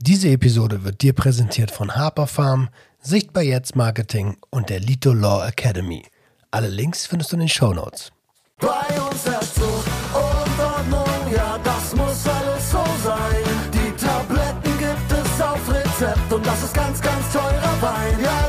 Diese Episode wird dir präsentiert von Harper Farm, Sichtbar Jetzt Marketing und der Lito Law Academy. Alle Links findest du in den Show Notes. Bei uns herrscht und Ordnung, ja, das muss alles so sein. Die Tabletten gibt es auf Rezept und das ist ganz, ganz teurer Wein. Ja,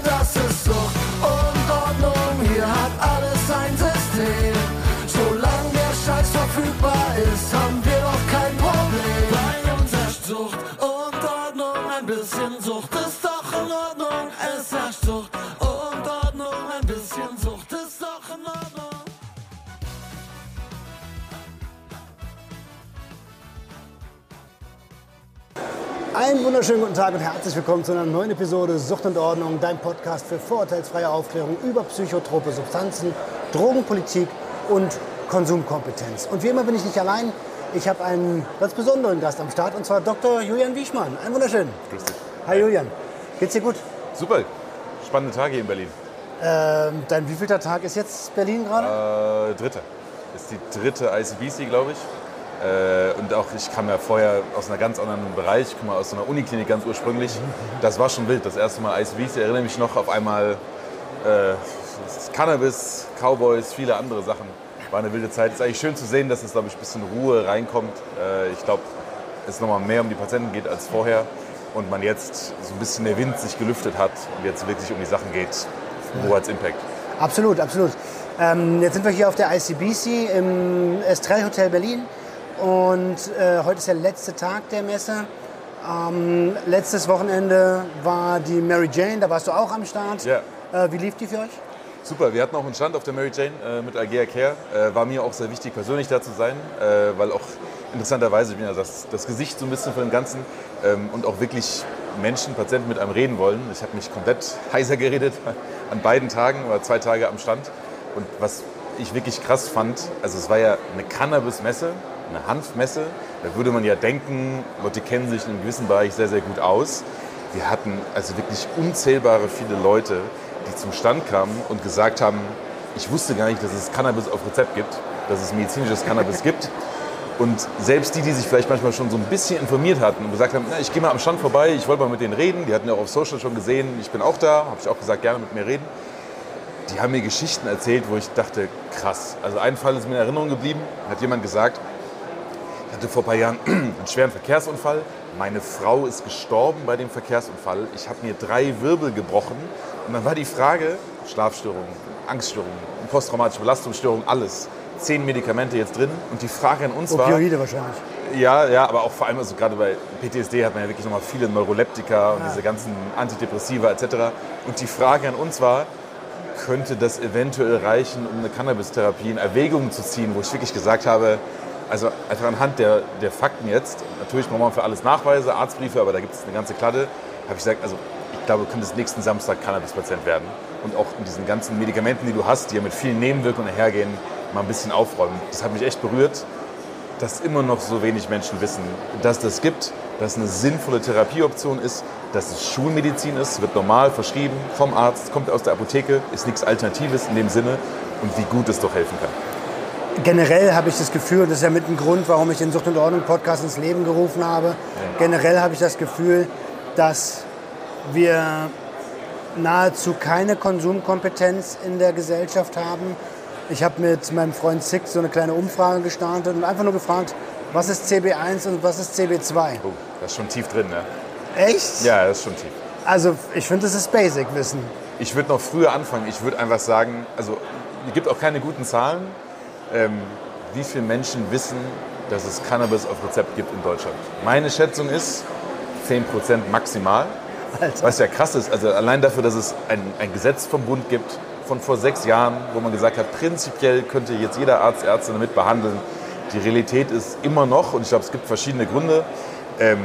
Einen wunderschönen guten Tag und herzlich willkommen zu einer neuen Episode Sucht und Ordnung, dein Podcast für vorurteilsfreie Aufklärung über psychotrope Substanzen, Drogenpolitik und Konsumkompetenz. Und wie immer bin ich nicht allein. Ich habe einen ganz besonderen Gast am Start und zwar Dr. Julian Wiechmann. Einen wunderschönen. Grüß dich. Hi Julian. Geht's dir gut? Super, spannende Tage hier in Berlin. Ähm, dein wievielter Tag ist jetzt Berlin gerade? Äh, dritte. Ist die dritte ICBC, glaube ich. Äh, und auch ich kam ja vorher aus einem ganz anderen Bereich, ich komme aus einer Uniklinik ganz ursprünglich. Das war schon wild. Das erste Mal ICBC, erinnere mich noch auf einmal äh, Cannabis, Cowboys, viele andere Sachen. War eine wilde Zeit. Es ist eigentlich schön zu sehen, dass es, glaube ich, ein bisschen Ruhe reinkommt. Äh, ich glaube, es nochmal mehr um die Patienten geht als vorher. Und man jetzt so ein bisschen der Wind sich gelüftet hat und jetzt wirklich um die Sachen geht. Wo hat's Impact? Absolut, absolut. Ähm, jetzt sind wir hier auf der ICBC im Estrell Hotel Berlin und äh, heute ist der letzte Tag der Messe. Ähm, letztes Wochenende war die Mary Jane, da warst du auch am Start. Ja. Äh, wie lief die für euch? Super, wir hatten auch einen Stand auf der Mary Jane äh, mit Algea Care. Äh, war mir auch sehr wichtig, persönlich da zu sein, äh, weil auch interessanterweise, ich bin ja das, das Gesicht so ein bisschen von dem Ganzen ähm, und auch wirklich Menschen, Patienten mit einem reden wollen. Ich habe mich komplett heiser geredet an beiden Tagen, war zwei Tage am Stand. Und was ich wirklich krass fand, also es war ja eine Cannabis-Messe, eine Hanfmesse. Da würde man ja denken, Leute kennen sich in einem gewissen Bereich sehr, sehr gut aus. Wir hatten also wirklich unzählbare viele Leute, die zum Stand kamen und gesagt haben, ich wusste gar nicht, dass es Cannabis auf Rezept gibt, dass es medizinisches Cannabis gibt. Und selbst die, die sich vielleicht manchmal schon so ein bisschen informiert hatten und gesagt haben, na, ich gehe mal am Stand vorbei, ich wollte mal mit denen reden, die hatten ja auch auf Social schon gesehen, ich bin auch da, habe ich auch gesagt, gerne mit mir reden. Die haben mir Geschichten erzählt, wo ich dachte, krass. Also ein Fall ist mir in Erinnerung geblieben, hat jemand gesagt, hatte vor ein paar Jahren einen schweren Verkehrsunfall. Meine Frau ist gestorben bei dem Verkehrsunfall. Ich habe mir drei Wirbel gebrochen. Und dann war die Frage, Schlafstörungen, Angststörungen, posttraumatische Belastungsstörung, alles. Zehn Medikamente jetzt drin. Und die Frage an uns war... Opioide wahrscheinlich. Ja, ja, aber auch vor allem, also gerade bei PTSD hat man ja wirklich nochmal viele Neuroleptika und diese ganzen Antidepressiva etc. Und die Frage an uns war, könnte das eventuell reichen, um eine Cannabis-Therapie in Erwägung zu ziehen, wo ich wirklich gesagt habe, also einfach anhand der, der Fakten jetzt, natürlich braucht man für alles Nachweise, Arztbriefe, aber da gibt es eine ganze Kladde, habe ich gesagt, also ich glaube, du könntest nächsten Samstag Cannabis-Patient werden und auch in diesen ganzen Medikamenten, die du hast, die ja mit vielen Nebenwirkungen hergehen, mal ein bisschen aufräumen. Das hat mich echt berührt, dass immer noch so wenig Menschen wissen, dass das gibt, dass es eine sinnvolle Therapieoption ist, dass es Schulmedizin ist, wird normal verschrieben vom Arzt, kommt aus der Apotheke, ist nichts Alternatives in dem Sinne und wie gut es doch helfen kann. Generell habe ich das Gefühl, das ist ja mit ein Grund, warum ich den Sucht und Ordnung Podcast ins Leben gerufen habe. Generell habe ich das Gefühl, dass wir nahezu keine Konsumkompetenz in der Gesellschaft haben. Ich habe mit meinem Freund Six so eine kleine Umfrage gestartet und einfach nur gefragt, was ist CB1 und was ist CB2? Oh, das ist schon tief drin, ne? Echt? Ja, das ist schon tief. Also ich finde, das ist Basic-Wissen. Ich würde noch früher anfangen. Ich würde einfach sagen, also es gibt auch keine guten Zahlen. Ähm, wie viele Menschen wissen, dass es Cannabis auf Rezept gibt in Deutschland? Meine Schätzung ist 10% maximal. Alter. Was ja krass ist, also allein dafür, dass es ein, ein Gesetz vom Bund gibt von vor sechs Jahren, wo man gesagt hat, prinzipiell könnte jetzt jeder Arzt, Ärztin damit behandeln. Die Realität ist immer noch, und ich glaube, es gibt verschiedene Gründe, ähm,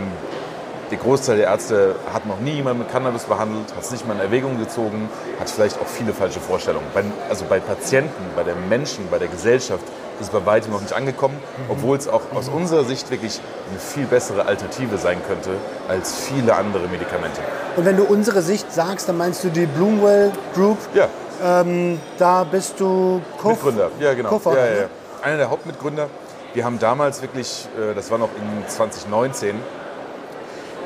der Großteil der Ärzte hat noch nie jemanden mit Cannabis behandelt, hat es nicht mal in Erwägung gezogen, hat vielleicht auch viele falsche Vorstellungen. Bei, also bei Patienten, bei den Menschen, bei der Gesellschaft ist es bei weitem noch nicht angekommen, obwohl es auch aus unserer Sicht wirklich eine viel bessere Alternative sein könnte als viele andere Medikamente. Und wenn du unsere Sicht sagst, dann meinst du die Bloomwell Group. Ja, Ähm, da bist du Co Mitgründer. Ja, genau. Co-Founder, ja, ja, ja. ne? Einer der Hauptmitgründer. Wir haben damals wirklich, äh, das war noch in 2019,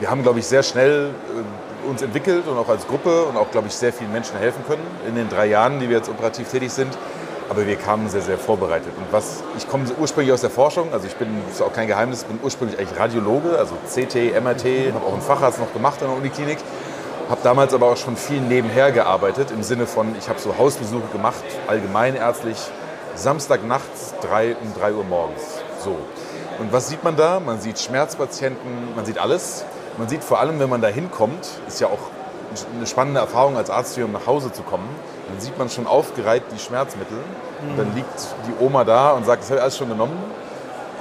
wir haben, glaube ich, sehr schnell äh, uns entwickelt und auch als Gruppe und auch, glaube ich, sehr vielen Menschen helfen können in den drei Jahren, die wir jetzt operativ tätig sind. Aber wir kamen sehr, sehr vorbereitet. Und was, ich komme ursprünglich aus der Forschung, also ich bin, ist auch kein Geheimnis, bin ursprünglich eigentlich Radiologe, also CT, MRT, habe auch einen Facharzt noch gemacht an der Uniklinik. Habe damals aber auch schon viel nebenher gearbeitet, im Sinne von, ich habe so Hausbesuche gemacht, allgemeinärztlich, Samstag nachts drei, um 3 Uhr morgens. So. Und was sieht man da? Man sieht Schmerzpatienten, man sieht alles. Man sieht vor allem, wenn man da hinkommt, ist ja auch eine spannende Erfahrung als Arzt hier, um nach Hause zu kommen. Dann sieht man schon aufgereiht die Schmerzmittel. Und dann liegt die Oma da und sagt, das habe ich alles schon genommen.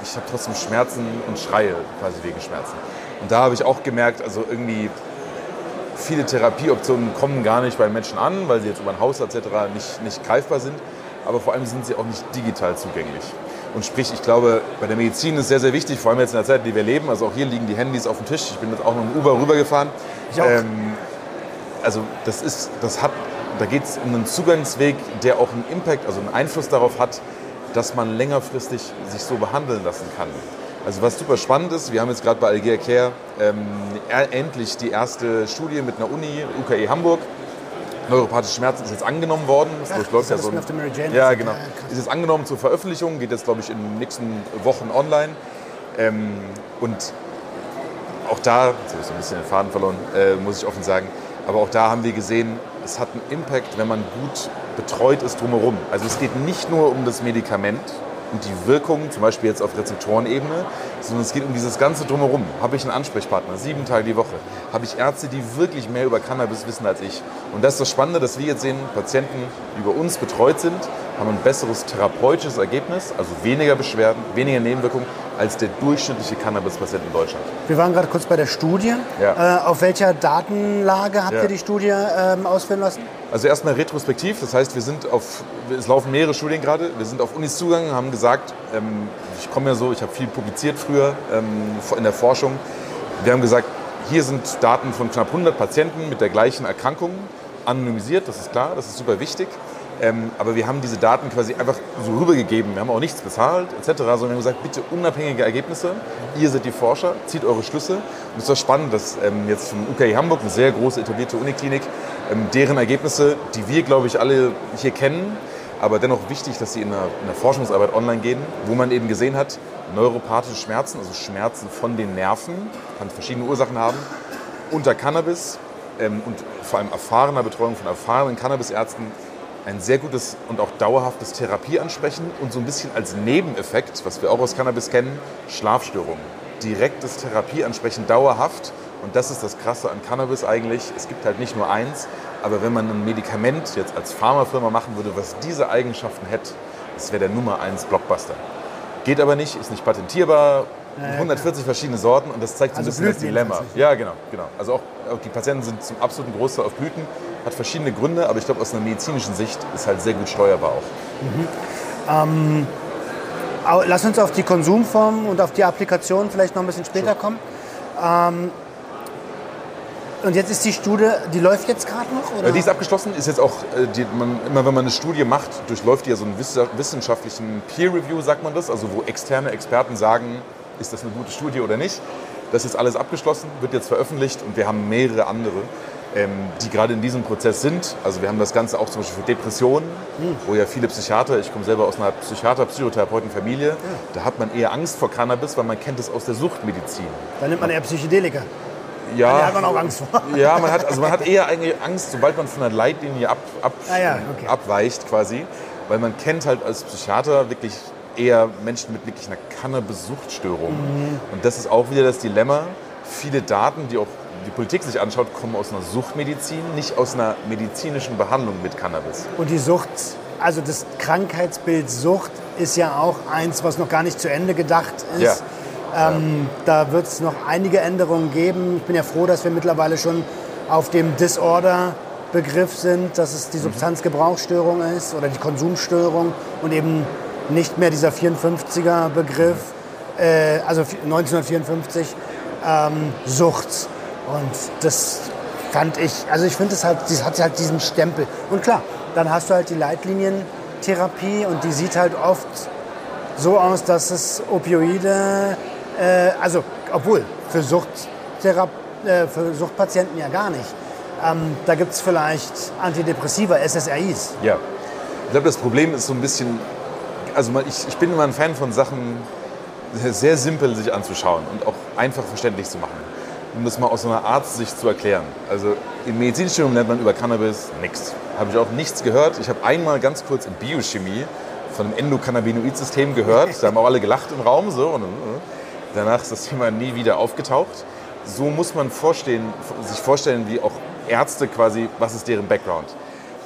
Ich habe trotzdem Schmerzen und schreie quasi wegen Schmerzen. Und da habe ich auch gemerkt, also irgendwie viele Therapieoptionen kommen gar nicht bei Menschen an, weil sie jetzt über ein Haus etc. Nicht, nicht greifbar sind. Aber vor allem sind sie auch nicht digital zugänglich. Und sprich, ich glaube, bei der Medizin ist sehr, sehr wichtig, vor allem jetzt in der Zeit, in der wir leben. Also auch hier liegen die Handys auf dem Tisch. Ich bin jetzt auch mit dem Uber rübergefahren. Ich auch. Ähm, also das ist, das hat, da geht es um einen Zugangsweg, der auch einen Impact, also einen Einfluss darauf hat, dass man längerfristig sich so behandeln lassen kann. Also was super spannend ist, wir haben jetzt gerade bei Algea Care ähm, er- endlich die erste Studie mit einer Uni, UKE Hamburg. Neuropathische Schmerzen ist jetzt angenommen worden. Das durchläuft ja das so ein, auf der Mary Jane Ja, genau. Ja. Ist jetzt angenommen zur Veröffentlichung, geht jetzt, glaube ich, in den nächsten Wochen online. Ähm, und auch da, jetzt habe ich so ein bisschen den Faden verloren, äh, muss ich offen sagen, aber auch da haben wir gesehen, es hat einen Impact, wenn man gut betreut ist drumherum. Also es geht nicht nur um das Medikament und die Wirkung, zum Beispiel jetzt auf Rezeptorenebene, sondern es geht um dieses ganze drumherum. Habe ich einen Ansprechpartner, sieben Tage die Woche? Habe ich Ärzte, die wirklich mehr über Cannabis wissen als ich? Und das ist das Spannende, dass wir jetzt sehen, Patienten, die über uns betreut sind, haben ein besseres therapeutisches Ergebnis, also weniger Beschwerden, weniger Nebenwirkungen als der durchschnittliche Cannabis-Patient in Deutschland. Wir waren gerade kurz bei der Studie. Ja. Äh, auf welcher Datenlage habt Ja. ihr die Studie ähm, ausführen lassen? Also erstmal retrospektiv, das heißt, wir sind auf, es laufen mehrere Studien gerade, wir sind auf Unis zugegangen, haben gesagt, ähm, ich komme ja so, ich habe viel publiziert früher ähm, in der Forschung, wir haben gesagt, hier sind Daten von knapp 100 Patienten mit der gleichen Erkrankung, anonymisiert, das ist klar, das ist super wichtig. Ähm, aber wir haben diese Daten quasi einfach so rübergegeben. Wir haben auch nichts bezahlt etc., sondern wir haben gesagt, bitte unabhängige Ergebnisse. Ihr seid die Forscher, zieht eure Schlüsse. Und es doch spannend, dass ähm, jetzt vom UKI Hamburg, eine sehr große etablierte Uniklinik, ähm, deren Ergebnisse, die wir, glaube ich, alle hier kennen, aber dennoch wichtig, dass sie in der, in der Forschungsarbeit online gehen, wo man eben gesehen hat, neuropathische Schmerzen, also Schmerzen von den Nerven, kann verschiedene Ursachen haben, unter Cannabis ähm, und vor allem erfahrener Betreuung von erfahrenen Cannabisärzten ein sehr gutes und auch dauerhaftes Therapieansprechen und so ein bisschen als Nebeneffekt, was wir auch aus Cannabis kennen, Schlafstörungen. Direktes Therapieansprechen dauerhaft und das ist das Krasse an Cannabis eigentlich. Es gibt halt nicht nur eins, aber wenn man ein Medikament jetzt als Pharmafirma machen würde, was diese Eigenschaften hätte, das wäre der Nummer eins Blockbuster. Geht aber nicht, ist nicht patentierbar, 140 verschiedene Sorten und das zeigt so ein Also bisschen das Blüten Dilemma. jedenfalls. Ja, genau, genau. Also auch, auch die Patienten sind zum absoluten Großteil auf Blüten, hat verschiedene Gründe, aber ich glaube aus einer medizinischen Sicht ist halt sehr gut steuerbar auch. Au- Lass uns auf die Konsumform und auf die Applikation vielleicht noch ein bisschen später kommen. Ähm, und jetzt ist die Studie, die läuft jetzt gerade noch? Oder? Äh, Die ist abgeschlossen, ist jetzt auch, äh, die, man, immer wenn man eine Studie macht, durchläuft die ja so einen wiss- wissenschaftlichen Peer Review, sagt man das, also wo externe Experten sagen, ist das eine gute Studie oder nicht. Das ist alles abgeschlossen, wird jetzt veröffentlicht und wir haben mehrere andere, ähm, die gerade in diesem Prozess sind. Also wir haben das Ganze auch zum Beispiel für Depressionen, wo ja viele Psychiater, ich komme selber aus einer Psychiater-Psychotherapeuten-Familie, da hat man eher Angst vor Cannabis, weil man kennt es aus der Suchtmedizin. Dann nimmt man eher Psychedelika. Ja, Da hat man auch Angst vor. ja, man hat, also man hat eher eigentlich Angst, sobald man von der Leitlinie ab, ab, Ah ja, okay. abweicht quasi. Weil man kennt halt als Psychiater wirklich eher Menschen mit wirklich einer Cannabis-Suchtstörung. Mhm. Und das ist auch wieder das Dilemma. Viele Daten, die auch die Politik sich anschaut, kommen aus einer Suchtmedizin, nicht aus einer medizinischen Behandlung mit Cannabis. Und die Sucht, also das Krankheitsbild Sucht ist ja auch eins, was noch gar nicht zu Ende gedacht ist. Ja. Ähm, Da wird es noch einige Änderungen geben. Ich bin ja froh, dass wir mittlerweile schon auf dem Disorder-Begriff sind, dass es Mhm. die Substanzgebrauchsstörung ist oder die Konsumstörung und eben nicht mehr dieser 54er-Begriff, äh, also 1954, ähm, Sucht. Und das fand ich, also ich finde es halt, das hat halt diesen Stempel. Und klar, dann hast du halt die Leitlinientherapie und die sieht halt oft so aus, dass es Opioide, äh, also obwohl für äh, für Suchtpatienten ja gar nicht. Ähm, da gibt es vielleicht Antidepressiva, SSRIs. Ja. Ich glaube, das Problem ist so ein bisschen, also ich, ich bin immer ein Fan von Sachen sehr simpel sich anzuschauen und auch einfach verständlich zu machen. Um das mal aus so einer Arztsicht zu erklären. Also im Medizinstudium lernt man über Cannabis nichts. Habe ich auch nichts gehört. Ich habe einmal ganz kurz in Biochemie von einem Endokannabinoid-System gehört. Da haben auch alle gelacht im Raum. So. Und, äh, danach ist das Thema nie wieder aufgetaucht. So muss man vorstellen, sich vorstellen, wie auch Ärzte quasi, was ist deren Background.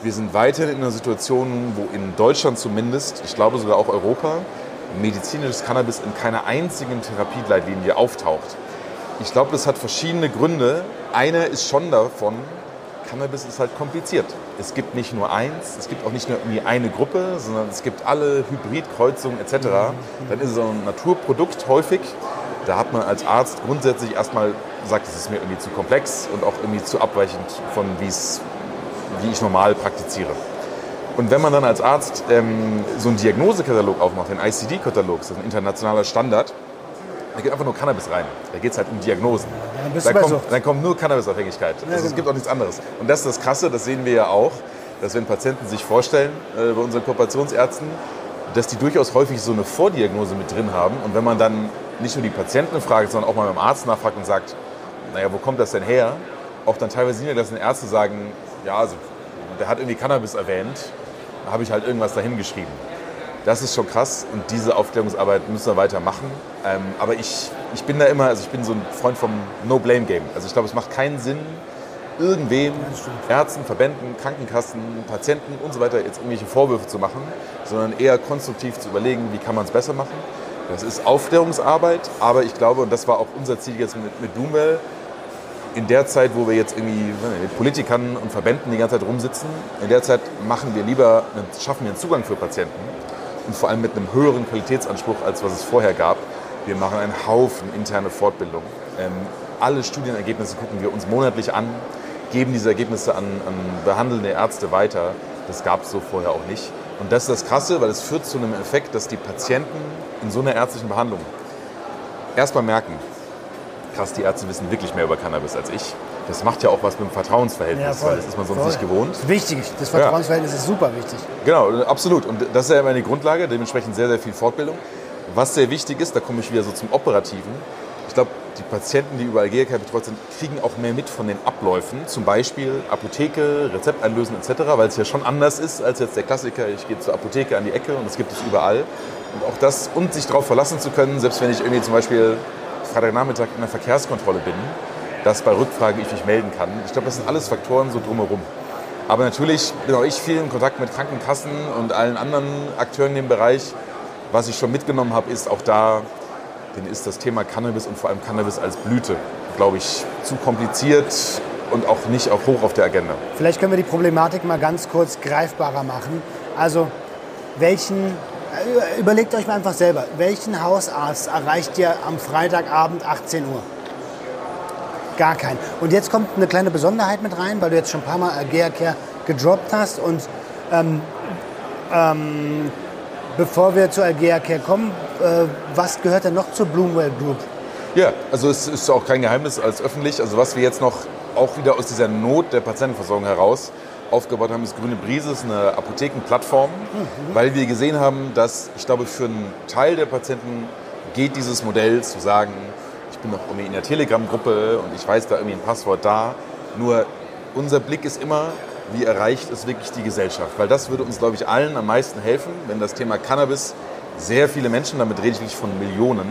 Wir sind weiterhin in einer Situation, wo in Deutschland zumindest, ich glaube sogar auch Europa, medizinisches Cannabis in keiner einzigen Therapieleitlinie auftaucht. Ich glaube, das hat verschiedene Gründe. Einer ist schon davon, Cannabis ist halt kompliziert. Es gibt nicht nur eins, es gibt auch nicht nur irgendwie eine Gruppe, sondern es gibt alle Hybridkreuzungen etc. Dann ist es so ein Naturprodukt häufig. Da hat man als Arzt grundsätzlich erstmal gesagt, es ist mir irgendwie zu komplex und auch irgendwie zu abweichend von wie es wie ich normal praktiziere. Und wenn man dann als Arzt ähm, so einen Diagnosekatalog aufmacht, den ICD-Katalog, das ist ein internationaler Standard, da geht einfach nur Cannabis rein. Da geht es halt um Diagnosen. dann bist da, kommt, dann kommt nur Cannabisabhängigkeit. Also Es genau. gibt auch nichts anderes. Und das ist das Krasse, das sehen wir ja auch, dass wenn Patienten sich vorstellen äh, bei unseren Kooperationsärzten, dass die durchaus häufig so eine Vordiagnose mit drin haben. Und wenn man dann nicht nur die Patienten fragt, sondern auch mal beim Arzt nachfragt und sagt, naja, wo kommt das denn her? Auch dann teilweise niedergelassene Ärzte sagen, ja, also, der hat irgendwie Cannabis erwähnt, da habe ich halt irgendwas dahin geschrieben. Das ist schon krass und diese Aufklärungsarbeit müssen wir weitermachen. Ähm, aber ich, ich bin da immer, also ich bin so ein Freund vom No-Blame-Game. Also ich glaube, es macht keinen Sinn, irgendwem, Ärzten, Verbänden, Krankenkassen, Patienten und so weiter jetzt irgendwelche Vorwürfe zu machen, sondern eher konstruktiv zu überlegen, wie kann man es besser machen. Das ist Aufklärungsarbeit, aber ich glaube, und das war auch unser Ziel jetzt mit, mit Bloomwell, in der Zeit, wo wir jetzt irgendwie mit Politikern und Verbänden die ganze Zeit rumsitzen, in der Zeit machen wir lieber, schaffen wir einen Zugang für Patienten und vor allem mit einem höheren Qualitätsanspruch, als was es vorher gab. Wir machen einen Haufen interne Fortbildung. Ähm, alle Studienergebnisse gucken wir uns monatlich an, geben diese Ergebnisse an, an behandelnde Ärzte weiter. Das gab es so vorher auch nicht. Und das ist das Krasse, weil es führt zu einem Effekt, dass die Patienten in so einer ärztlichen Behandlung erstmal merken, krass, die Ärzte wissen wirklich mehr über Cannabis als ich. Das macht ja auch was mit dem Vertrauensverhältnis, weil das ist man sonst voll. nicht gewohnt. Wichtig. Das Vertrauensverhältnis ist super wichtig. Genau, absolut. Und das ist ja immer die Grundlage, dementsprechend sehr, sehr viel Fortbildung. Was sehr wichtig ist, da komme ich wieder so zum Operativen. Ich glaube, die Patienten, die über Algerika betreut sind, kriegen auch mehr mit von den Abläufen. Zum Beispiel Apotheke, Rezept einlösen etc., weil es ja schon anders ist als jetzt der Klassiker, ich gehe zur Apotheke an die Ecke und das gibt es überall. Und auch das, und sich darauf verlassen zu können, selbst wenn ich irgendwie zum Beispiel Freitagnachmittag in der Verkehrskontrolle bin, dass bei Rückfrage ich mich melden kann. Ich glaube, das sind alles Faktoren so drumherum. Aber natürlich bin auch ich viel in Kontakt mit Krankenkassen und allen anderen Akteuren in dem Bereich. Was ich schon mitgenommen habe, ist auch da, denen ist das Thema Cannabis und vor allem Cannabis als Blüte, glaube ich, zu kompliziert und auch nicht auch hoch auf der Agenda. Vielleicht können wir die Problematik mal ganz kurz greifbarer machen. Also, welchen, überlegt euch mal einfach selber, welchen Hausarzt erreicht ihr am Freitagabend 18 Uhr? Gar keinen. Und jetzt kommt eine kleine Besonderheit mit rein, weil du jetzt schon ein paar Mal Agea Care gedroppt hast. Und ähm, ähm, bevor wir zu Agea Care kommen, äh, was gehört denn noch zur Bloomwell Group? Ja, also es ist auch kein Geheimnis als öffentlich. Also was wir jetzt noch auch wieder aus dieser Not der Patientenversorgung heraus aufgebaut haben, ist Grüne Brise, ist eine Apothekenplattform, weil wir gesehen haben, dass ich glaube, für einen Teil der Patienten geht dieses Modell zu sagen, ich bin noch irgendwie in der Telegram-Gruppe und ich weiß da irgendwie ein Passwort da. Nur unser Blick ist immer, wie erreicht es wirklich die Gesellschaft? Weil das würde uns, glaube ich, allen am meisten helfen, wenn das Thema Cannabis sehr viele Menschen, damit rede ich wirklich von Millionen,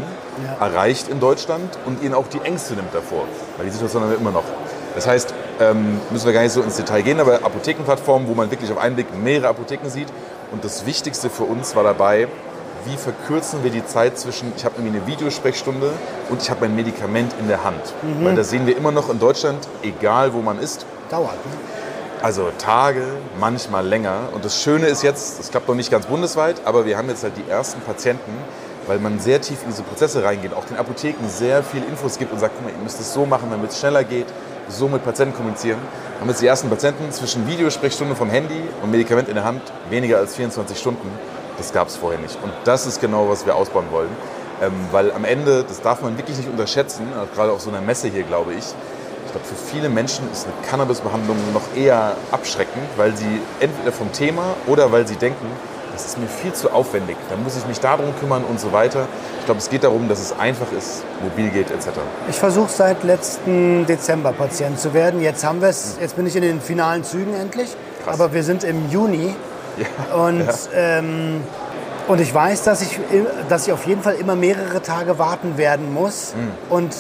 Ja. erreicht in Deutschland und ihnen auch die Ängste nimmt davor. Weil die Situation haben wir immer noch. Das heißt, ähm, müssen wir gar nicht so ins Detail gehen, aber Apothekenplattformen, wo man wirklich auf einen Blick mehrere Apotheken sieht. Und das Wichtigste für uns war dabei, wie verkürzen wir die Zeit zwischen, ich habe irgendwie eine Videosprechstunde und ich habe mein Medikament in der Hand. Weil das sehen wir immer noch in Deutschland, egal wo man ist, Dauert. Ne? also Tage, manchmal länger. Und das Schöne ist jetzt, das klappt noch nicht ganz bundesweit, aber wir haben jetzt halt die ersten Patienten, weil man sehr tief in diese Prozesse reingeht, auch den Apotheken sehr viel Infos gibt und sagt, guck mal, ihr müsst es so machen, damit es schneller geht, so mit Patienten kommunizieren. Haben jetzt die ersten Patienten zwischen Videosprechstunde vom Handy und Medikament in der Hand weniger als 24 Stunden. Das gab es vorher nicht. Und das ist genau, was wir ausbauen wollen. Ähm, weil am Ende, das darf man wirklich nicht unterschätzen, auch gerade auf so einer Messe hier, glaube ich, Ich glaube, für viele Menschen ist eine Cannabis-Behandlung noch eher abschreckend, weil sie entweder vom Thema oder weil sie denken, das ist mir viel zu aufwendig, da muss ich mich darum kümmern und so weiter. Ich glaube, es geht darum, dass es einfach ist, mobil geht etc. Ich versuche seit letzten Dezember Patient zu werden. Jetzt haben wir es, jetzt bin ich in den finalen Zügen endlich. Krass. Aber wir sind im Juni und, ja. ähm, und ich weiß, dass ich, dass ich auf jeden Fall immer mehrere Tage warten werden muss. Hm. Und